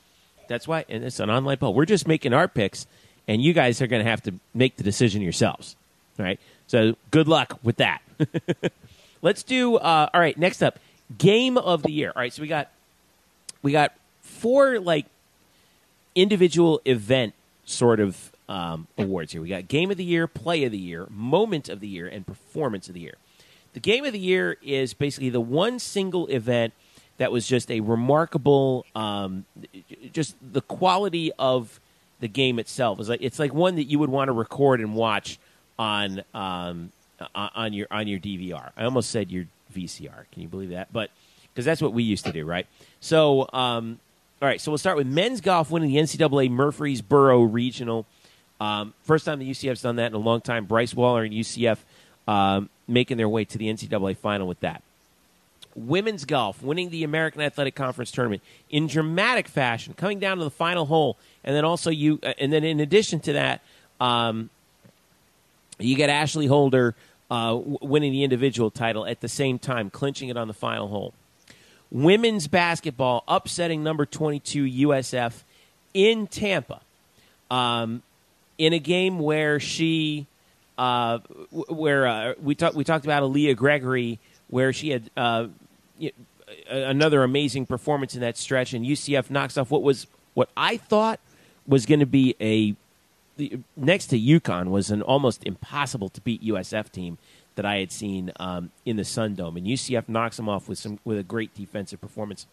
that's why, and it's an online poll. We're just making our picks, and you guys are going to have to make the decision yourselves. All right. So good luck with that. Let's do. Uh, all right. Next up, game of the year. All right. So we got we got four like individual event sort of um, awards here. We got game of the year, play of the year, moment of the year, and performance of the year. The game of the year is basically the one single event that was just a remarkable, um, just the quality of the game itself. It's like it's like one that you would want to record and watch on um, on your on your DVR. I almost said your VCR. Can you believe that? But because that's what we used to do, right? So, um, all right. So we'll start with men's golf winning the NCAA Murfreesboro Regional. Um, first time the UCF's done that in a long time. Bryce Wallor and UCF um, making their way to the NCAA final with that. Women's golf winning the American Athletic Conference tournament in dramatic fashion, coming down to the final hole, and then also you, uh, and then in addition to that, um, you get Ashley Holder uh, winning the individual title at the same time, clinching it on the final hole. Women's basketball upsetting number 22 USF in Tampa um, in a game where she, uh, where uh, we, talked we talked about Aaliyah Gregory, where she had uh, another amazing performance in that stretch, and UCF knocks off what was what I thought was going to be a next to UConn was an almost impossible to beat USF team that I had seen um, in the Sun Dome, and UCF knocks them off with some with a great defensive performance.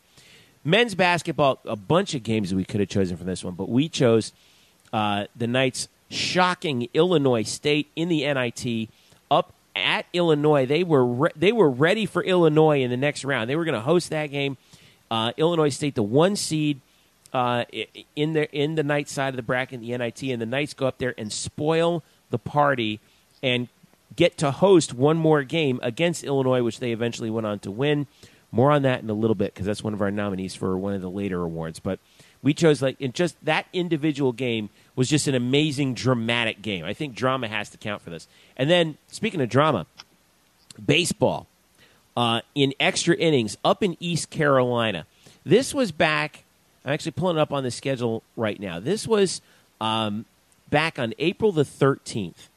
Men's basketball, a bunch of games we could have chosen from this one, but we chose uh, the Knights shocking Illinois State in the NIT up at Illinois. They were re- they were ready for Illinois in the next round. They were going to host that game. Uh, Illinois State, the one seed, uh, in the in the night side of the bracket, the NIT, and the Knights go up there and spoil the party and get to host one more game against Illinois, which they eventually went on to win. More on that in a little bit because that's one of our nominees for one of the later awards. But we chose like in just that individual game was just an amazing dramatic game. I think drama has to count for this. And then speaking of drama, baseball uh, in extra innings up in East Carolina. This was back I'm actually pulling up on the schedule right now. This was um, back on April the 13th,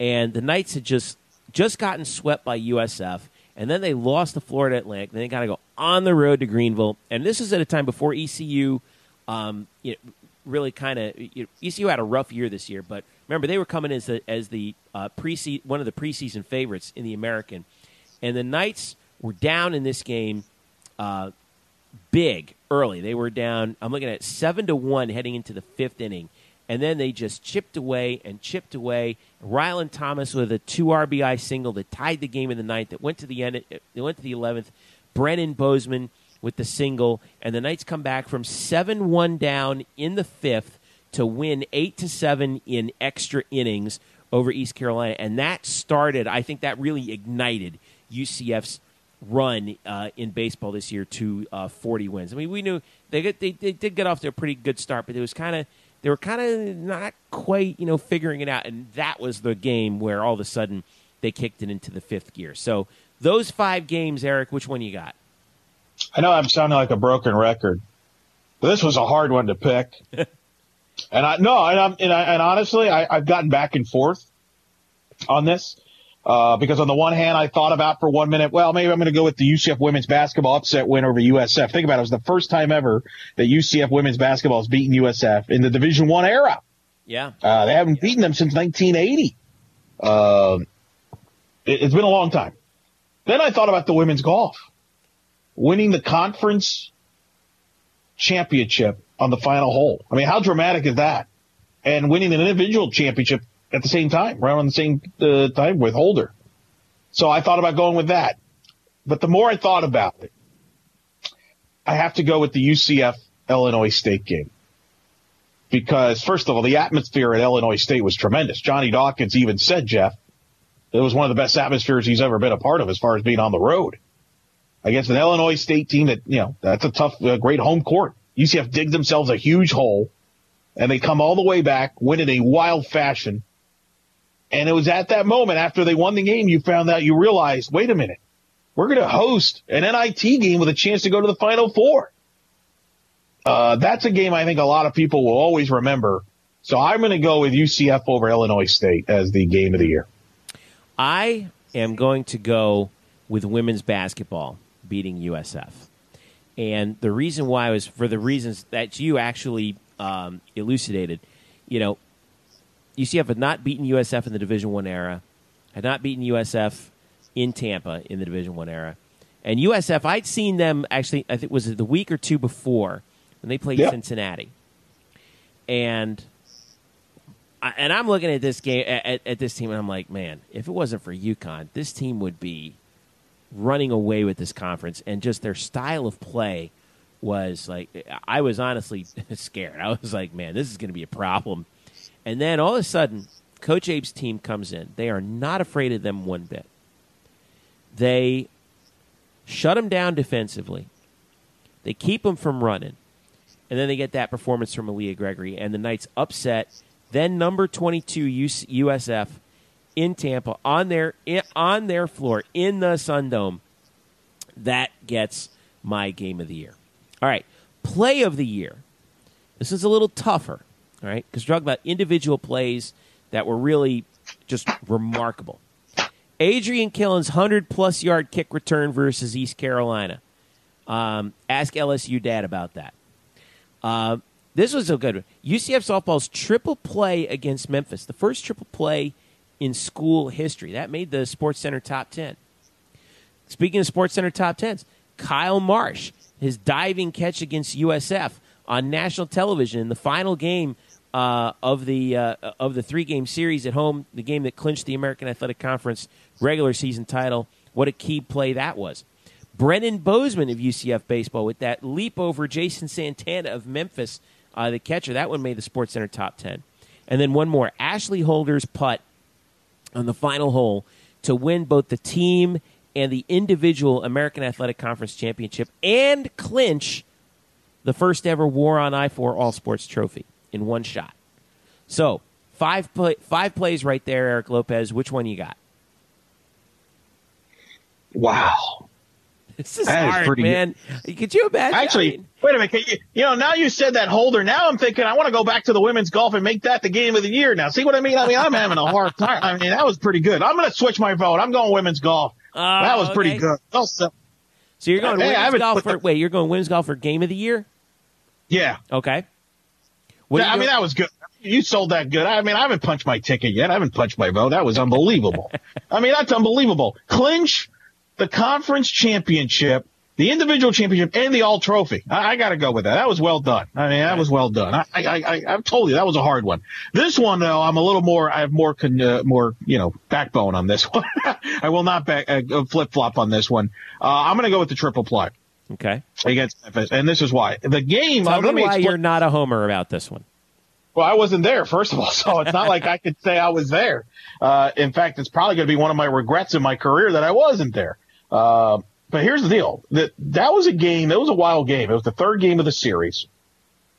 and the Knights had just just gotten swept by USF, and then they lost to Florida Atlantic. Then they got to go on the road to Greenville, and this is at a time before ECU um, you know, really kind of you know, ECU had a rough year this year, but remember they were coming as the as the uh, pre one of the preseason favorites in the American, and the Knights were down in this game. Uh, big early. They were down. I'm looking at seven to one heading into the fifth inning, and then they just chipped away and chipped away. Rylan Thomas with a two RBI single that tied the game in the ninth. That went to the end. It went to the eleventh. Brennan Bozeman with the single, and the Knights come back from seven one down in the fifth to win eight to seven in extra innings over East Carolina, and that started. I think that really ignited UCF's run uh, in baseball this year to uh, 40 wins. I mean, we knew they, get, they they did get off to a pretty good start, but it was kind of they were kind of not quite you know figuring it out, and that was the game where all of a sudden they kicked it into the fifth gear. So those five games, Eric, which one you got? I know I'm sounding like a broken record, but this was a hard one to pick. and I no, and, I'm, and, I, and honestly, I, I've gotten back and forth on this. Uh, because on the one hand, I thought about for one minute, well, maybe I'm going to go with the UCF women's basketball upset win over USF. Think about it. It was the first time ever that UCF women's basketball has beaten USF in the Division One era. Yeah. Uh, they haven't beaten them since 1980. Uh, it, it's been a long time. Then I thought about the women's golf winning the conference championship on the final hole. I mean, how dramatic is that? And winning an individual championship at the same time, right around the same uh, time with Holder. So I thought about going with that. But the more I thought about it, I have to go with the UCF Illinois State game. Because first of all, the atmosphere at Illinois State was tremendous. Johnny Dawkins even said, Jeff, it was one of the best atmospheres he's ever been a part of as far as being on the road against an Illinois State team that, you know, that's a tough, uh, great home court. UCF digs themselves a huge hole and they come all the way back, win in a wild fashion. And it was at that moment after they won the game, you found out, you realized, wait a minute, we're going to host an NIT game with a chance to go to the Final Four. Uh, that's a game I think a lot of people will always remember. So I'm going to go with UCF over Illinois State as the game of the year. I am going to go with women's basketball beating USF. And the reason why was for the reasons that you actually um, elucidated. You know, UCF had not beaten USF in the Division One era, had not beaten USF in Tampa in the Division One era, and USF I'd seen them actually. I think was it the week or two before when they played yep. Cincinnati, and and I'm looking at this game at, at, this team, and I'm like, man, if it wasn't for UConn, this team would be running away with this conference, and just their style of play was like I was honestly scared. I was like, man, this is going to be a problem. And then all of a sudden, Coach Abe's team comes in. They are not afraid of them one bit. They shut them down defensively. They keep them from running. And then they get that performance from Aaliyah Gregory, and the Knights upset. Then number 22 USF in Tampa on their on their floor in the Sun Dome. That gets my game of the year. All right, play of the year. This is a little tougher, all right, because talk about individual plays that were really just remarkable. Adrian Killins' hundred plus yard kick return versus East Carolina. Um, ask LSU dad about that. Uh, this was a good one. UCF softball's triple play against Memphis, the first triple play in school history. That made the Sports Center top 10. Speaking of Sports Center top 10s, Kyle Marsh, his diving catch against USF on national television in the final game uh, of the uh, of the three game series at home, the game that clinched the American Athletic Conference regular season title. What a key play that was. Brennan Bozeman of UCF baseball with that leap over Jason Santana of Memphis, uh, the catcher. That one made the Sports Center top ten. And then one more, Ashley Holder's putt on the final hole to win both the team and the individual American Athletic Conference championship and clinch the first ever War on I 4 All Sports trophy in one shot. So, five, play, five plays right there, Eric Lopez. Which one you got? Wow. This is That is hard, pretty good. man. Could you imagine? Actually, I mean, wait a minute. You, you know, now you said that holder. Now I'm thinking I want to go back to the women's golf and make that the game of the year. Now, see what I mean? I mean, I'm having a hard time. I mean, that was pretty good. I'm going to switch my vote. I'm going women's golf. Oh, that was pretty good. Well, so- so you're going Hey, women's golf for the- wait. You're going women's golf for game of the year. yeah. Okay. What Yeah, I mean, that was good. You sold that good. I mean, I haven't punched my ticket yet. I haven't punched my vote. That was unbelievable. I mean, that's unbelievable. Clinch the conference championship, the individual championship, and the all trophy. I, I got to go with that. That was well done. I mean, that was well done. I, I, I, I've told you that was a hard one. This one, though, I'm a little more. I have more, con, uh, more, you know, backbone on this one. I will not back, uh, flip flop on this one. Uh, I'm going to go with the triple play okay. against Memphis, and this is why the game. Tell uh, let me me why explain- you're not a homer about this one. well, I wasn't there, first of all, so it's not like I could say I was there. Uh, in fact, it's probably going to be one of my regrets in my career that I wasn't there. Uh, but here's the deal: that that was a game. That was a wild game. It was the third game of the series.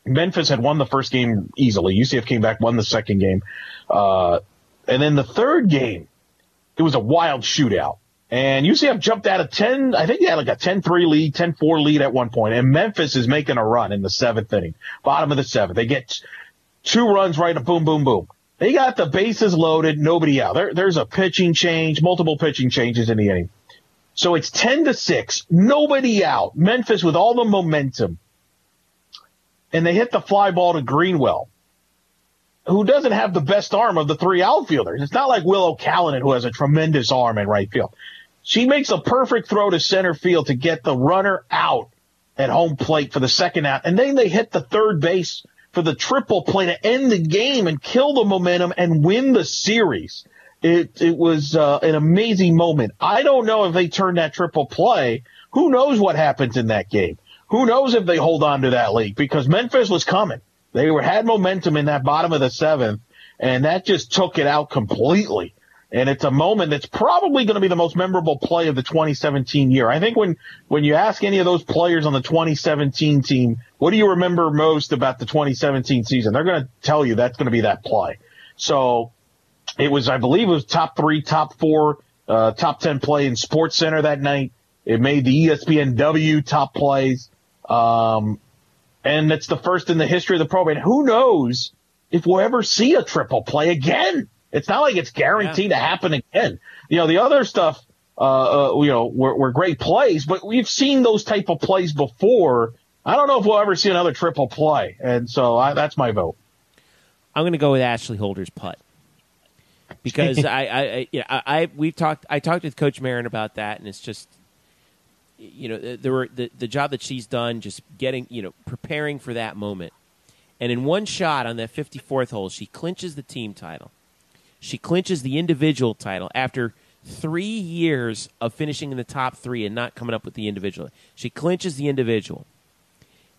Memphis had won the first game easily. UCF came back, won the second game, uh, and then the third game, it was a wild shootout. And UCF jumped out of 10, I think they had like a 10-3 lead, 10-4 lead at one point. and Memphis is making a run in the seventh inning, bottom of the seventh. They get two runs right, up, boom, boom, boom. They got the bases loaded, nobody out. There, there's a pitching change, multiple pitching changes in the inning. So it's 10 to 6, nobody out. Memphis with all the momentum. And they hit the fly ball to Greenwell, who doesn't have the best arm of the three outfielders. It's not like Willow Callanan, who has a tremendous arm in right field. She makes a perfect throw to center field to get the runner out at home plate for the second out. And then they hit the third base for the triple play to end the game and kill the momentum and win the series. It, it was uh, an amazing moment. I don't know if they turned that triple play. Who knows what happens in that game? Who knows if they hold on to that lead because Memphis was coming. They were had momentum in that bottom of the seventh, and that just took it out completely. And it's a moment that's probably going to be the most memorable play of the 2017 year. I think when, when you ask any of those players on the 2017 team, what do you remember most about the 2017 season? They're going to tell you that's going to be that play. So it was, I believe it was top three, top four, uh, top 10 play in SportsCenter that night. It made the E ESPN W top plays. Um, and it's the first in the history of the program. And Who knows if we'll ever see a triple play again? It's not like it's guaranteed to happen again. You know, the other stuff, uh, uh you know, were, were great plays, but we've seen those type of plays before. I don't know if we'll ever see another triple play. And so I, that's my vote. I'm going to go with Ashley Holder's putt because I, I, I, you know, I, I, we've talked. I talked with Coach Marin about that, and it's just, you know, there were the the job that she's done, just getting, you know, preparing for that moment, and in one shot on that 54th hole, she clinches the team title. She clinches the individual title after three years of finishing in the top three and not coming up with the individual. She clinches the individual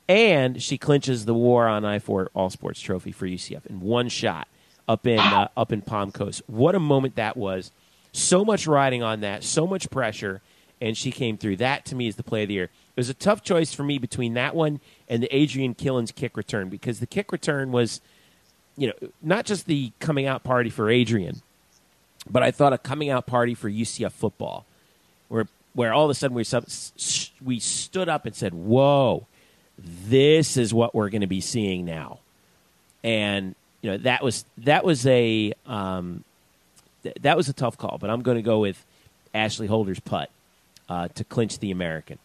and she clinches the War on I four All Sports Trophy for UCF in one shot up in uh, up in Palm Coast. What a moment that was! So much riding on that, so much pressure, and she came through. That to me is the play of the year. It was a tough choice for me between that one and the Adrian Killins kick return because the kick return was, you know, not just the coming out party for Adrian, but I thought a coming out party for UCF football, where where all of a sudden we we stood up and said, "Whoa, this is what we're going to be seeing now," and you know that was that was a um, th- that was a tough call, but I'm going to go with Ashley Holder's putt uh, to clinch the American.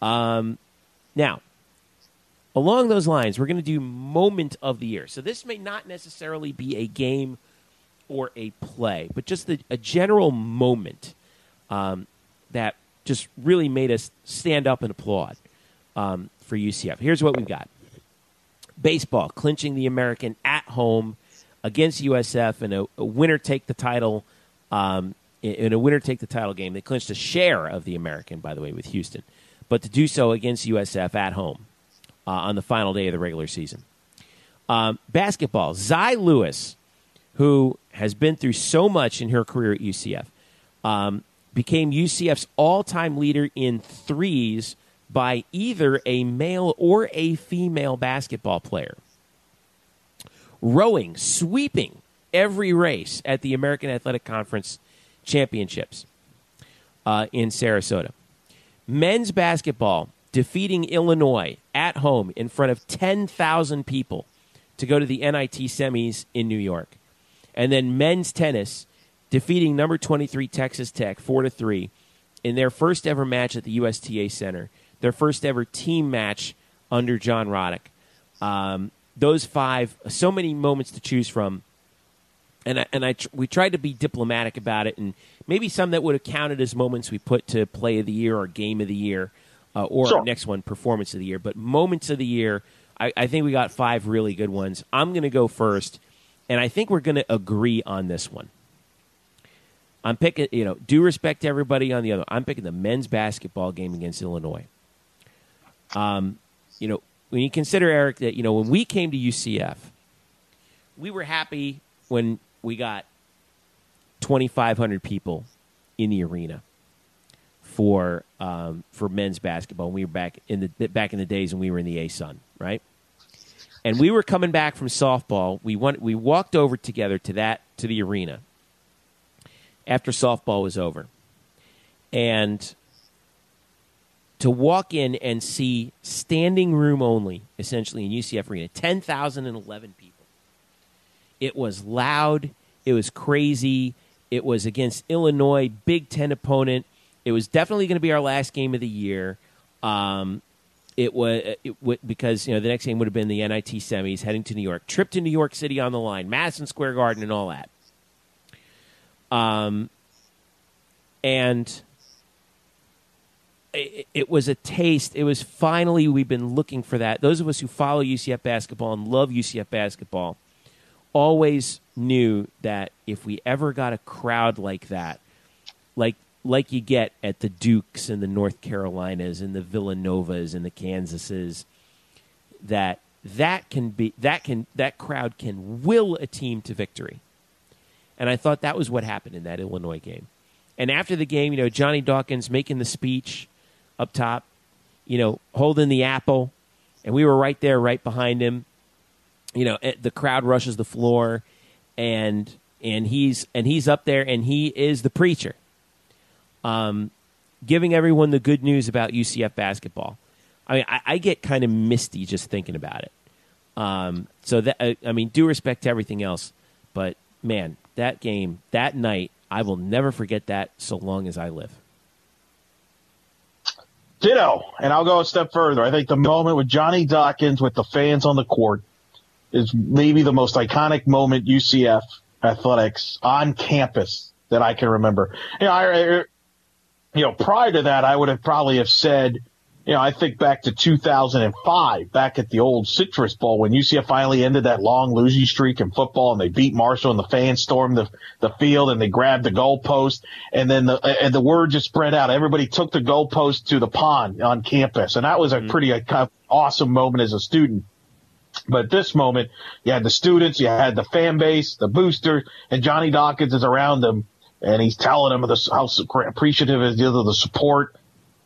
Um, now, along those lines, we're going to do moment of the year. So this may not necessarily be a game or a play, but just the, a general moment um, that just really made us stand up and applaud um, for UCF. Here's what we've got baseball clinching the American at home against USF in a, a winner take the title. Um, in- a winner take the title game, they clinched a share of the American, by the way, with Houston, but to do so against USF at home uh, on the final day of the regular season. Um, basketball, Zy Lewis, who has been through so much in her career at UCF, um, became UCF's all time leader in threes by either a male or a female basketball player. Rowing, sweeping every race at the American Athletic Conference Championships uh, in Sarasota. men's basketball defeating Illinois at home in front of 10,000 people to go to the NIT semis in New York. And then men's tennis defeating number 23 Texas Tech 4 to 3 in their first ever match at the USTA Center, their first ever team match under John Roddick. Um, those five, so many moments to choose from. And I, and I, we tried to be diplomatic about it, and maybe some that would have counted as moments we put to play of the year or game of the year, uh, or Sure. next one performance of the year. But moments of the year, I, I think we got five really good ones. I'm going to go first, and I think we're going to agree on this one. I'm picking, you know, due respect to everybody on the other. I'm picking the men's basketball game against Illinois. Um, you know, when you consider Eric that you know when we came to UCF, we were happy when we got 2,500 people in the arena for um, for men's basketball. We were back in the back in the days when we were in the A Sun, right? And we were coming back from softball. We went, we walked over together to that to the arena after softball was over, and to walk in and see standing room only, essentially in UCF Arena, ten thousand and eleven people. It was loud. It was crazy. It was against Illinois, Big Ten opponent. It was definitely going to be our last game of the year. Um, it was it, because you know the next game would have been the NIT semis, heading to New York, trip to New York City on the line, Madison Square Garden, and all that. Um, and it was a taste. It was finally we've been looking for that. Those of us who follow UCF basketball and love UCF basketball always knew that if we ever got a crowd like that, like like you get at the Dukes and the North Carolinas and the Villanovas and the Kansases, that that can be that can that crowd can will a team to victory. And I thought that was what happened in that Illinois game. And after the game, you know, Johnny Dawkins making the speech up top, you know, holding the apple, and we were right there, right behind him. You know, the crowd rushes the floor, and and he's and he's up there, and he is the preacher, um, giving everyone the good news about UCF basketball. I mean, I, I get kind of misty just thinking about it. Um, so that I, I mean, due respect to everything else, but man, that game, that night, I will never forget that so long as I live. Ditto. And I'll go a step further. I think the moment with Johnny Dawkins with the fans on the court is maybe the most iconic moment UCF athletics on campus that I can remember. You know, I, you know, prior to that, I would have probably have said, you know, I think back to 2005, back at the old Citrus Bowl when UCF finally ended that long losing streak in football and they beat Marshall and the fans stormed the, the field and they grabbed the goalpost and then the, and the word just spread out. Everybody took the goalpost to the pond on campus. And that was a pretty uh, kind of awesome moment as a student. But at this moment, you had the students, you had the fan base, the booster, and Johnny Dawkins is around them, and he's telling them the, how appreciative he is of the support.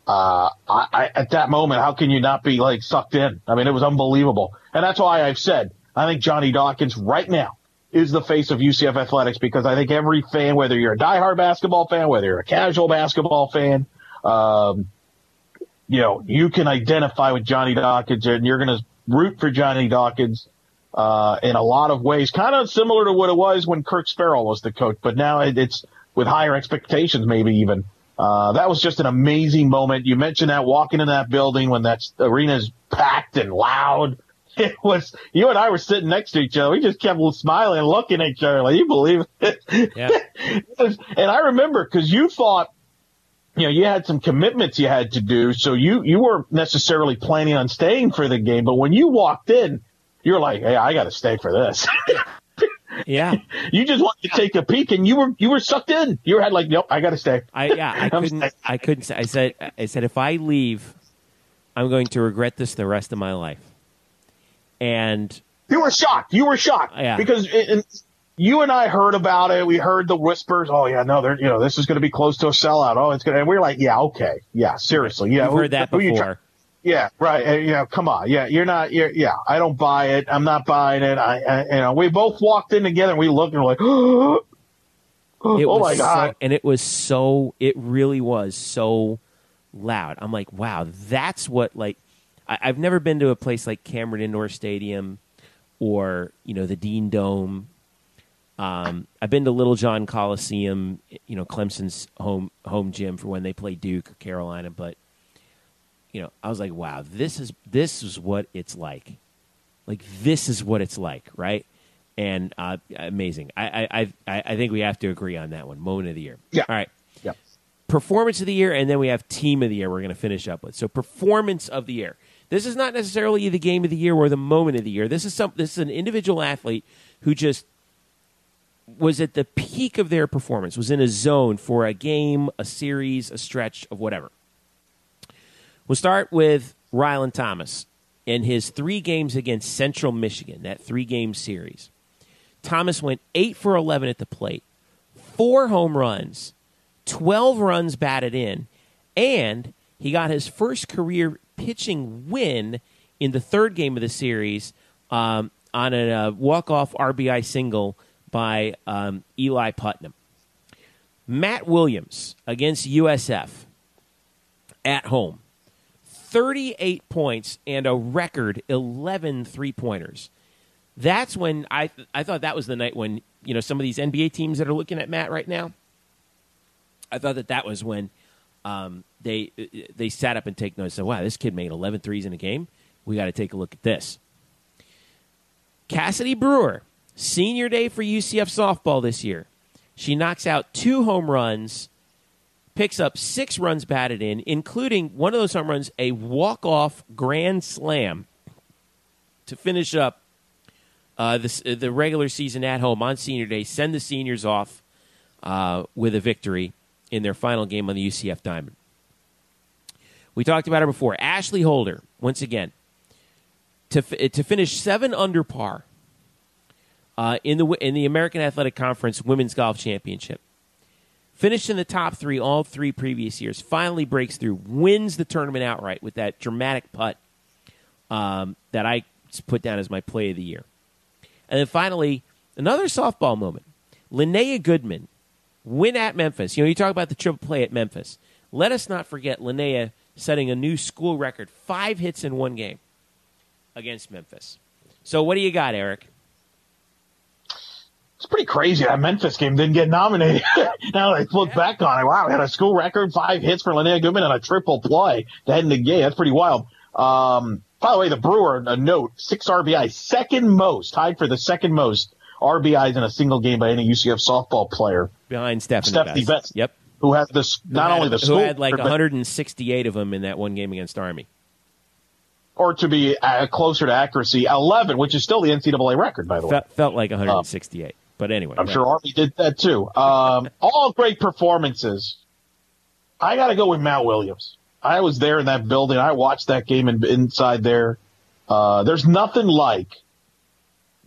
Uh, I, I, at that moment, how can you not be like sucked in? I mean, it was unbelievable, and that's why I've said I think Johnny Dawkins right now is the face of UCF athletics because I think every fan, whether you're a diehard basketball fan, whether you're a casual basketball fan, um, you know, you can identify with Johnny Dawkins and you're going to root for Johnny Dawkins, uh, in a lot of ways, kind of similar to what it was when Kirk Speraw was the coach, but now it, it's with higher expectations, maybe even. Uh, that was just an amazing moment. You mentioned that walking in that building when that arena is packed and loud. It was, you and I were sitting next to each other. We just kept smiling looking at each other like, you believe it? Yeah. and I remember because you thought, you know, you had some commitments you had to do, so you you weren't necessarily planning on staying for the game. But when you walked in, you're like, "Hey, I got to stay for this." Yeah, you just wanted to take a peek, and you were you were sucked in. You had like, "Nope, I got to stay." I yeah I couldn't sorry. I couldn't say I said I said if I leave, I'm going to regret this the rest of my life. And You were shocked. You were shocked Yeah. because you and I heard about it. We heard the whispers. Oh yeah, no, they're you know this is going to be close to a sellout. Oh, it's going. to And we are like, yeah, okay, yeah, seriously, yeah. We've heard that before. Yeah, right. Yeah, come on. Yeah, you're not. You're, yeah, I don't buy it. I'm not buying it. I, I you know, we both walked in together and we looked and we're like, oh, It oh was my god. so, and it was so. It really was so loud. I'm like, wow, that's what like. I, I've never been to a place like Cameron Indoor Stadium or you know the Dean Dome. Um, I've been to Littlejohn Coliseum, you know Clemson's home home gym for when they play Duke or Carolina, but you know I was like, wow, this is this is what it's like. Like this is what it's like, right? And uh, amazing. I, I I I think we have to agree on that one. Moment of the year. Yeah. All right. Yeah. Performance of the year, and then we have team of the year. We're going to finish up with. So performance of the year. This is not necessarily the game of the year or the moment of the year. This is some. This is an individual athlete who just was at the peak of their performance. Was in a zone for a game, a series, a stretch of whatever. We'll start with Rylan Thomas in his three games against Central Michigan. That three game series. Thomas went eight for eleven at the plate, four home runs, twelve runs batted in, and he got his first career pitching win in the third game of the series um, on a uh, walk-off RBI single by um, Eli Putnam. Matt Williams against USF at home. 38 points and a record 11 three-pointers. That's when I I thought that was the night when, you know, some of these NBA teams that are looking at Matt right now, I thought that that was when um, they they sat up and take notice. Said, "Wow, this kid made 11 threes in a game. We got to take a look at this." Cassidy Brewer, senior day for UCF softball this year. She knocks out two home runs, picks up six runs batted in, including one of those home runs, a walk off grand slam to finish up uh, the, the regular season at home on senior day. Send the seniors off uh, with a victory in their final game on the UCF Diamond. We talked about her before. Ashley Holder, once again, to, to finish seven under par uh, in the in the American Athletic Conference Women's Golf Championship. Finished in the top three all three previous years. Finally breaks through, wins the tournament outright with that dramatic putt um, that I put down as my play of the year. And then finally, another softball moment. Linnea Goodman win at Memphis. You know, you talk about the triple play at Memphis. Let us not forget Linnea setting a new school record, five hits in one game against Memphis. So, what do you got, Eric? It's pretty crazy that Memphis game didn't get nominated. now I look yeah. back on it. Wow, we had a school record, five hits for Linnea Goodman and a triple play to end the game. That's pretty wild. Um, by the way, the Brewer, a note, six RBI, second most, tied for the second most RBIs in a single game by any UCF softball player. Behind Stephanie, Stephanie. Yep. Who had this, not had, only the who school, had like but, 168 of them in that one game against Army. Or to be uh, closer to accuracy, 11, which is still the NCAA record, by the way. Felt, felt like 168. Um, but anyway. I'm sure Army did that too. Um, all great performances. I got to go with Matt Williams. I was there in that building. I watched that game in, inside there. Uh, there's nothing like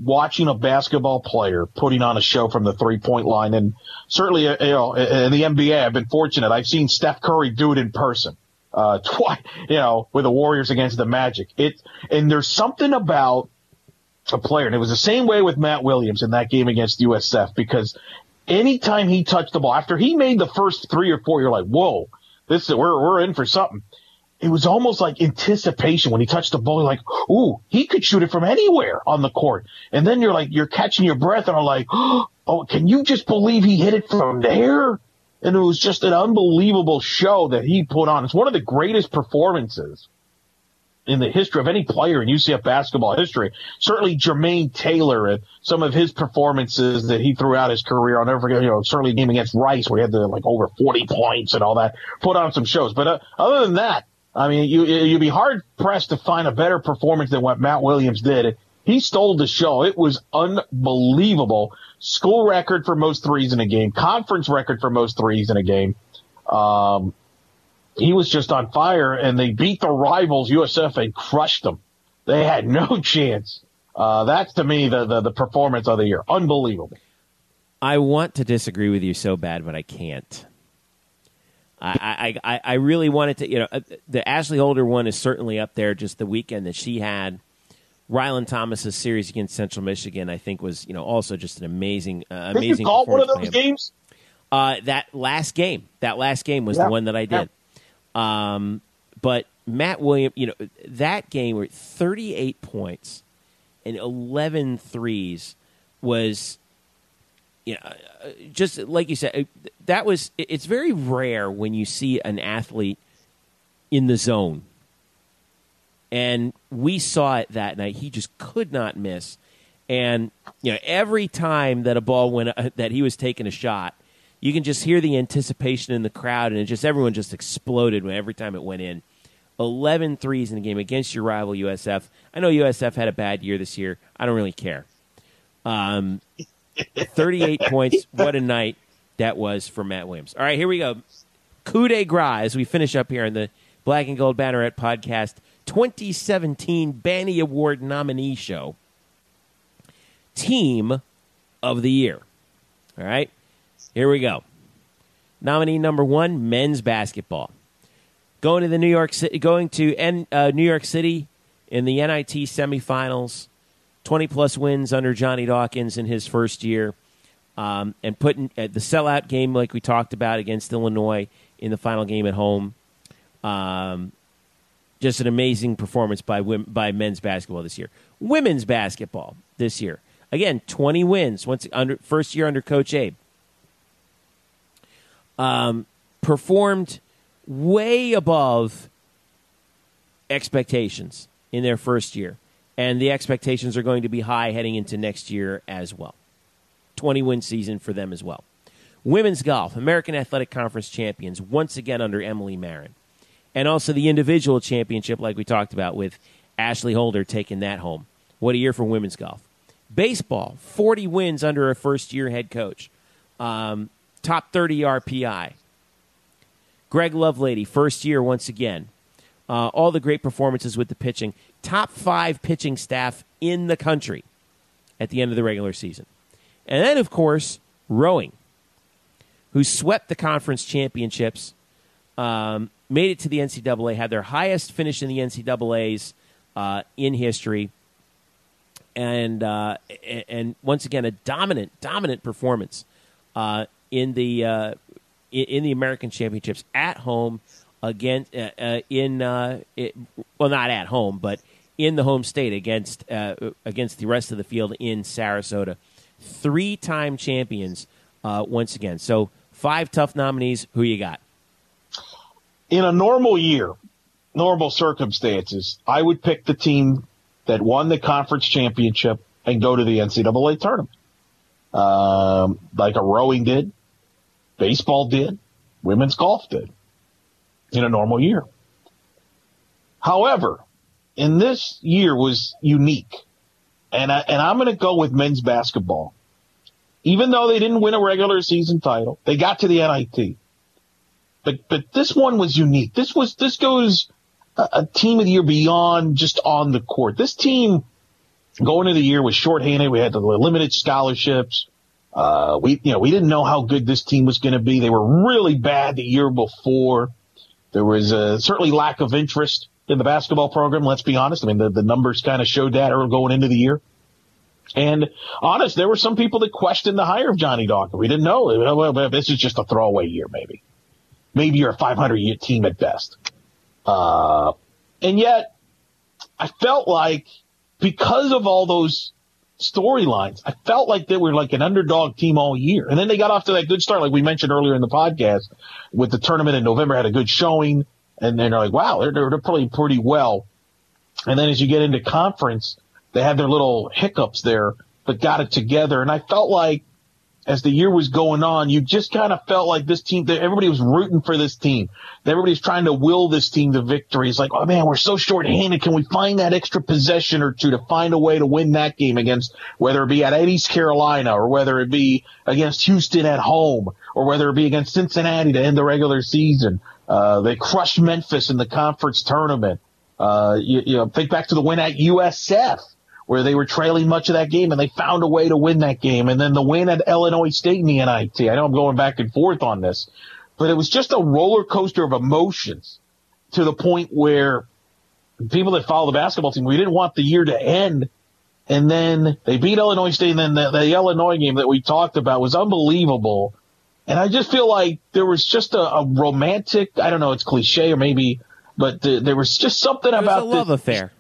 watching a basketball player putting on a show from the three point line. And certainly, uh, you know, in the NBA, I've been fortunate. I've seen Steph Curry do it in person, uh, twice, you know, with the Warriors against the Magic. It, and there's something about a player, and it was the same way with Matt Williams in that game against USF because anytime he touched the ball, after he made the first three or four, you're like, whoa, this is, we're, we're in for something it was almost like anticipation when he touched the ball. Like, ooh, he could shoot it from anywhere on the court. And then you're like, you're catching your breath and are like, oh, can you just believe he hit it from there? And it was just an unbelievable show that he put on. It's one of the greatest performances in the history of any player in UCF basketball history. Certainly Jermaine Taylor and some of his performances that he threw out his career. I'll never forget, you know, certainly game against Rice where he had the like over 40 points and all that, put on some shows. But uh, other than that, I mean, you, you'd be hard pressed to find a better performance than what Matt Williams did. He stole the show. It was unbelievable. School record for most threes in a game, conference record for most threes in a game. Um, he was just on fire and they beat the rivals USF and crushed them. They had no chance. Uh, that's to me the, the, the performance of the year. Unbelievable. I want to disagree with you so bad, but I can't. I, I, I really wanted to, you know, uh, the Ashley Holder one is certainly up there. Just the weekend that she had, Rylan Thomas's series against Central Michigan, I think was, you know, also just an amazing, uh, amazing. Did you call one of those games? Uh, that last game, that last game was yeah. the one that I did. Um, but Matt Williams, you know, that game where 38 points and 11 threes was, you know, uh, just like you said, uh, that was, it's very rare when you see an athlete in the zone. And we saw it that night. He just could not miss. And, you know, every time that a ball went, uh, that he was taking a shot, you can just hear the anticipation in the crowd, and it just everyone just exploded when every time it went in. 11 threes in the game against your rival USF. I know USF had a bad year this year. I don't really care. Um, 38 points. What a night that was for Matt Williams. All right, here we go. Coup de grace as we finish up here in the Black and Gold Banneret podcast 2017 Banny Award nominee show. Team of the Year. All right, here we go. Nominee number one, men's basketball going to the New York City, going to N, uh, New York City in the NIT semifinals, twenty plus wins under Johnny Dawkins in his first year, um, and putting uh, the sellout game like we talked about against Illinois in the final game at home. Um, just an amazing performance by by men's basketball this year. Women's basketball this year, again, twenty wins. Once under first year under Coach Abe. Um, performed way above expectations in their first year. And the expectations are going to be high heading into next year as well. 20 win season for them as well. Women's golf, American Athletic Conference champions, once again under Emily Marin. And also the individual championship, like we talked about, with Ashley Holder taking that home. What a year for women's golf. Baseball, 40 wins under a first year head coach. Um, top 30 RPI. Greg Lovelady, first year once again. Uh, all the great performances with the pitching. Top five pitching staff in the country at the end of the regular season. And then, of course, rowing, who swept the conference championships, um, made it to the NCAA, had their highest finish in the NCAAs uh, in history, and uh, and once again a dominant, dominant performance uh, in the uh, in, in the American Championships at home against uh, uh, in uh, it, well not at home but in the home state against uh, against the rest of the field in Sarasota. Three time champions once again. So five tough nominees. Who you got? In a normal year, normal circumstances, I would pick the team that won the conference championship and go to the NCAA tournament, um, like a rowing did, Baseball did. Women's golf did in a normal year. However, in this year was unique. And I, and I'm going to go with men's basketball. Even though they didn't win a regular season title, they got to the NIT. But but this one was unique. This was this goes a, a team of the year beyond just on the court. This team going into the year was shorthanded. We had the limited scholarships. Uh, we, you know, we didn't know how good this team was going to be. They were really bad the year before. There was a certainly lack of interest in the basketball program. Let's be honest. I mean, the, the numbers kind of showed that going into the year. And honest, there were some people that questioned the hire of Johnny Dawkins. We didn't know. Well, this is just a throwaway year, maybe. Maybe you're a 500 year team at best. Uh, and yet I felt like because of all those storylines. I felt like they were like an underdog team all year. And then they got off to that good start, like we mentioned earlier in the podcast, with the tournament in November, had a good showing. And then they're like, wow, they're, they're playing pretty well. And then as you get into conference, they had their little hiccups there, but got it together. And I felt like as the year was going on, you just kind of felt like this team, that everybody was rooting for this team. Everybody's trying to will this team to victory. It's like, oh man, we're so short-handed. Can we find that extra possession or two to find a way to win that game against, whether it be at East Carolina or whether it be against Houston at home or whether it be against Cincinnati to end the regular season. Uh, they crushed Memphis in the conference tournament. Uh, you, you know, think back to the win at USF where they were trailing much of that game and they found a way to win that game. And then the win at Illinois State in the NIT. I know I'm going back and forth on this, but it was just a roller coaster of emotions to the point where people that follow the basketball team, we didn't want the year to end. And then they beat Illinois State and then the, the Illinois game that we talked about was unbelievable. And I just feel like there was just a, a romantic, I don't know, it's cliche or maybe, but the, there was just something about a love the, affair.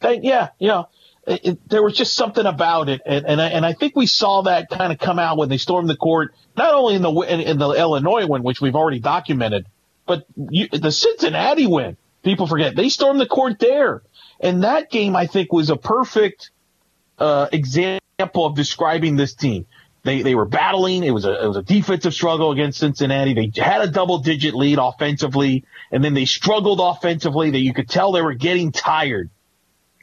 They, yeah, you know, it, there was just something about it, and and I, and I think we saw that kind of come out when they stormed the court, not only in the in, in the Illinois win, which we've already documented, but you, the Cincinnati win. People forget they stormed the court there, and that game I think was a perfect uh, example of describing this team. They they were battling. It was a it was a defensive struggle against Cincinnati. They had a double digit lead offensively, and then they struggled offensively. That you could tell they were getting tired.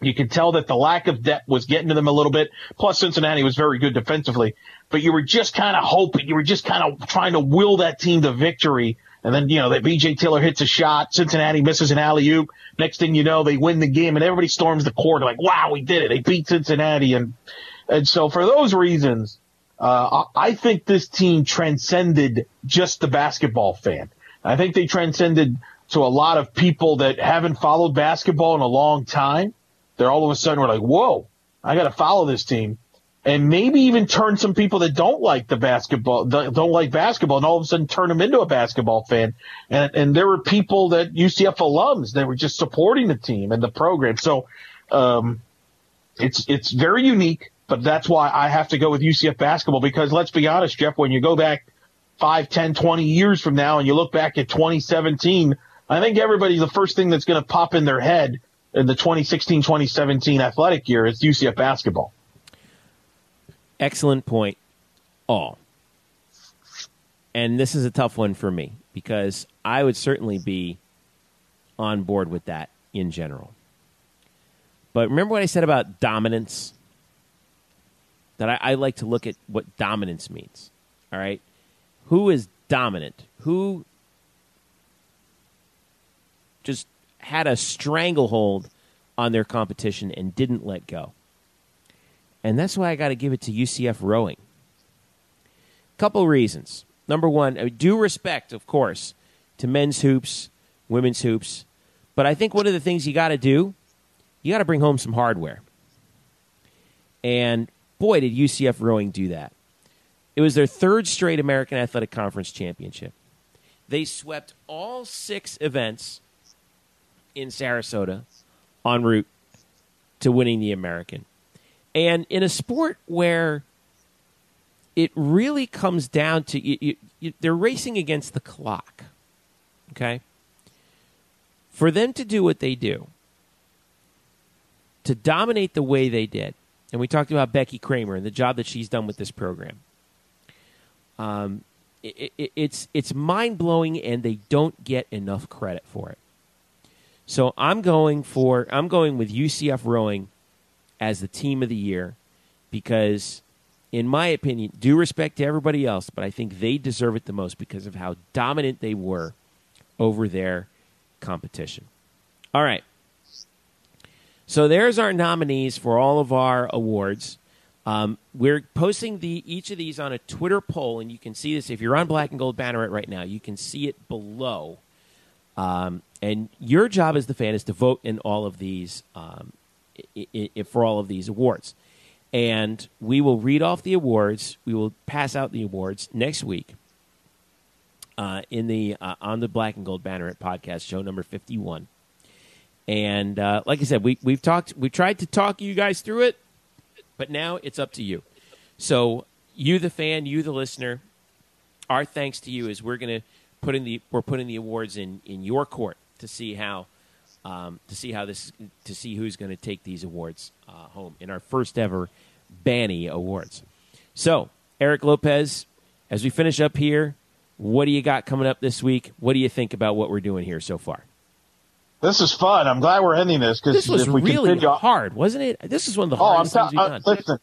You could tell that the lack of depth was getting to them a little bit. Plus, Cincinnati was very good defensively, but you were just kind of hoping, you were just kind of trying to will that team to victory. And then, you know, that BJ Taylor hits a shot, Cincinnati misses an alley oop. Next thing you know, they win the game and everybody storms the court like, wow, we did it. They beat Cincinnati. And, and so for those reasons, uh, I think this team transcended just the basketball fan. I think they transcended to a lot of people that haven't followed basketball in a long time they're all of a sudden we're like, whoa, I got to follow this team. And maybe even turn some people that don't like the basketball, don't like basketball, and all of a sudden turn them into a basketball fan. And and there were people that UCF alums that were just supporting the team and the program. So, um, it's it's very unique. But that's why I have to go with UCF basketball because let's be honest, Jeff, when you go back 5, 10, 20 years from now and you look back at 2017, I think everybody, the first thing that's going to pop in their head in the 2016-2017 athletic year is UCF basketball. Excellent point. All. And this is a tough one for me because I would certainly be on board with that in general. But remember what I said about dominance? That I, I like to look at what dominance means. All right? Who is dominant? Who just had a stranglehold on their competition and didn't let go. And that's why I got to give it to UCF rowing. Couple reasons. Number one, I due respect, of course, to men's hoops, women's hoops, but I think one of the things you got to do, you got to bring home some hardware. And boy, did UCF rowing do that. It was their third straight American Athletic Conference championship. They swept all six events in Sarasota en route to winning the American. And in a sport where it really comes down to you, you, you, they're racing against the clock, okay? For them to do what they do, to dominate the way they did, and we talked about Becky Kramer and the job that she's done with this program. Um, it, it, it's it's mind blowing, and they don't get enough credit for it. So I'm going for I'm going with UCF rowing as the team of the year because in my opinion, due respect to everybody else, but I think they deserve it the most because of how dominant they were over their competition. All right. So there's our nominees for all of our awards. Um, we're posting the each of these on a Twitter poll, and you can see this if you're on Black and Gold Banneret right now. You can see it below. Um, and your job as the fan is to vote in all of these um, I- I- for all of these awards. And we will read off the awards. We will pass out the awards next week uh, in the uh, on the Black and Gold Banneret podcast, show number fifty one. And uh, like I said, we we've talked, we tried to talk you guys through it, but now it's up to you. So you, the fan, you, the listener, our thanks to you is we're going to put in the we're putting the awards in in your court to see how um, to see how this to see who's going to take these awards uh, home in our first ever Banny Awards. So, Eric Lopez, as we finish up here, what do you got coming up this week? What do you think about what we're doing here so far? This is fun. I'm glad we're ending this because This was if we really continue, hard, wasn't it? This is one of the oh, I'm hardest things we've uh, done. listen,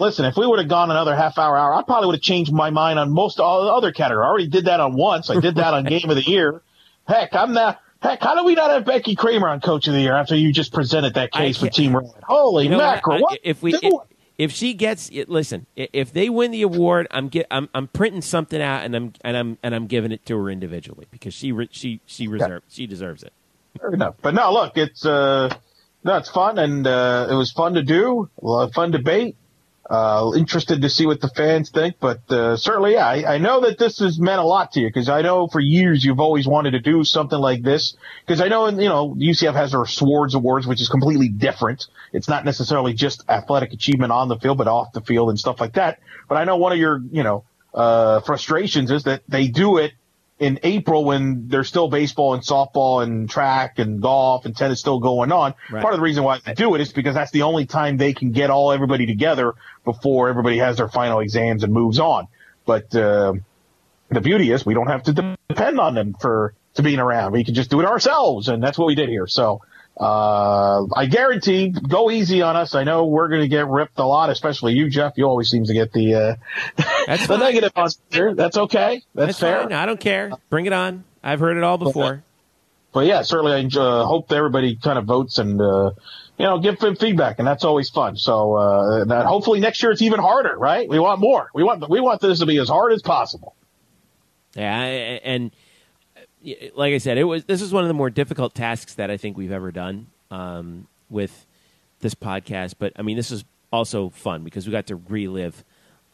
listen. If we would have gone another half hour, hour, I probably would have changed my mind on most all the other categories. I already did that on once. I did that on Game of the Year. Heck, I'm not. Heck, how do we not have Becky Kramer on Coach of the Year after you just presented that case for Team Rowan? Holy You know what? mackerel! I- what if we if, if she gets it, listen. If they win the award, I'm get I'm, I'm printing something out and I'm and I'm and I'm giving it to her individually because she she she reserve she deserves it. Fair enough. But no, look, it's uh, no, it's fun and uh, it was fun to do. A lot of fun debate. Uh, interested to see what the fans think, but uh, certainly, yeah, I, I, know that this has meant a lot to you because I know for years you've always wanted to do something like this. Because I know, you know, UCF has their Swords Awards, which is completely different. It's not necessarily just athletic achievement on the field, but off the field and stuff like that. But I know one of your, you know, uh, frustrations is that they do it in April when there's still baseball and softball and track and golf and tennis still going on. Right. Part of the reason why they do it is because that's the only time they can get all everybody together before everybody has their final exams and moves on. But uh, the beauty is we don't have to depend on them for to being around. We can just do it ourselves, and that's what we did here. So uh, I guarantee, go easy on us. I know we're going to get ripped a lot, especially you, Jeff. You always seem to get the uh, That's the negative on here. That's okay. That's, That's fair. Fine. I don't care. Bring it on. I've heard it all before. But, yeah, certainly I enjoy, uh, hope everybody kind of votes and uh, you know give feedback, and that's always fun. So uh, that hopefully next year it's even harder, right? We want more. We want we want this to be as hard as possible. Yeah, and like I said, it was this is one of the more difficult tasks that I think we've ever done um, with this podcast. But I mean, this is also fun because we got to relive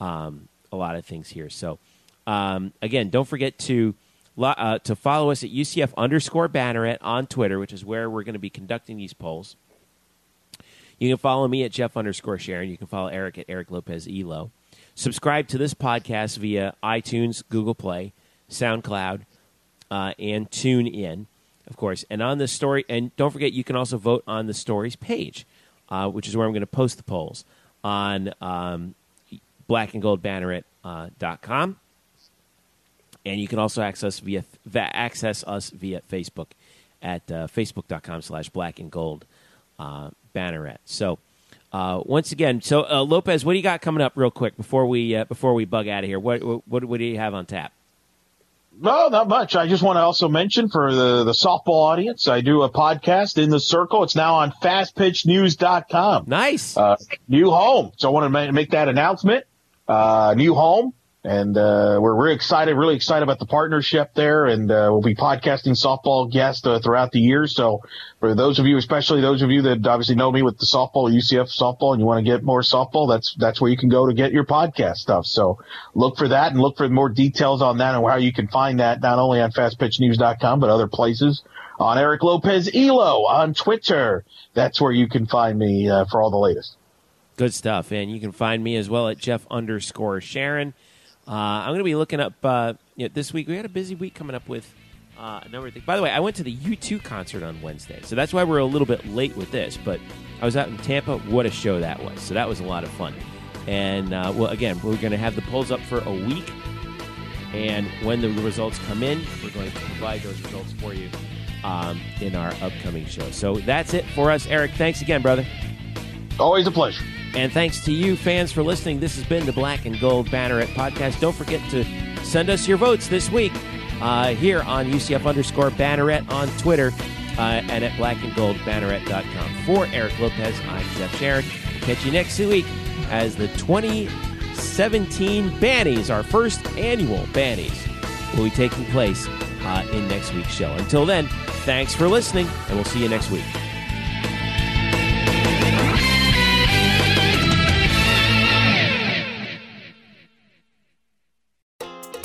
um, a lot of things here. So um, again, don't forget to uh, to follow us at UCF underscore Banneret on Twitter, which is where we're going to be conducting these polls. You can follow me at Jeff underscore Sharon. You can follow Eric at Eric Lopez Elo. Subscribe to this podcast via iTunes, Google Play, SoundCloud uh, and tune in, of course. And on the story, and don't forget, you can also vote on the stories page, uh, which is where I'm going to post the polls on um, blackandgoldbanneret.com. Uh, and you can also access via access us via Facebook at uh, facebook.com slash black and gold uh, banneret. So uh, once again, so uh, Lopez, what do you got coming up real quick before we uh, before we bug out of here? What, what what do you have on tap? No, not much. I just want to also mention for the, the softball audience, I do a podcast in the circle. It's now on fastpitchnews.com. Nice. Uh, new home. So I want to make that announcement. Uh, new home and uh, we're really excited, really excited about the partnership there. And uh, we'll be podcasting softball guests uh, throughout the year. So for those of you, especially those of you that obviously know me with the softball, UCF softball, and you want to get more softball, that's that's where you can go to get your podcast stuff. So look for that and look for more details on that and how you can find that not only on fastpitchnews.com but other places. On Eric Lopez Elo on Twitter. That's where you can find me uh, for all the latest. Good stuff. And you can find me as well at Jeff underscore Sharon. Uh, I'm going to be looking up uh, you know, this week. We had a busy week coming up with uh, a number of things. By the way, I went to the U2 concert on Wednesday, so that's why we're a little bit late with this. But I was out in Tampa. What a show that was! So that was a lot of fun. And uh, well, again, we're going to have the polls up for a week, and when the results come in, we're going to provide those results for you um, in our upcoming show. So that's it for us, Eric. Thanks again, brother. Always a pleasure. And thanks to you, fans, for listening. This has been the Black and Gold Banneret podcast. Don't forget to send us your votes this week uh, here on UCF underscore Banneret on Twitter uh, and at blackandgoldbanneret.com. For Eric Lopez, I'm Jeff Sharon. Catch you next week as the 2017 Bannies, our first annual Bannies, will be taking place uh, in next week's show. Until then, thanks for listening, and we'll see you next week.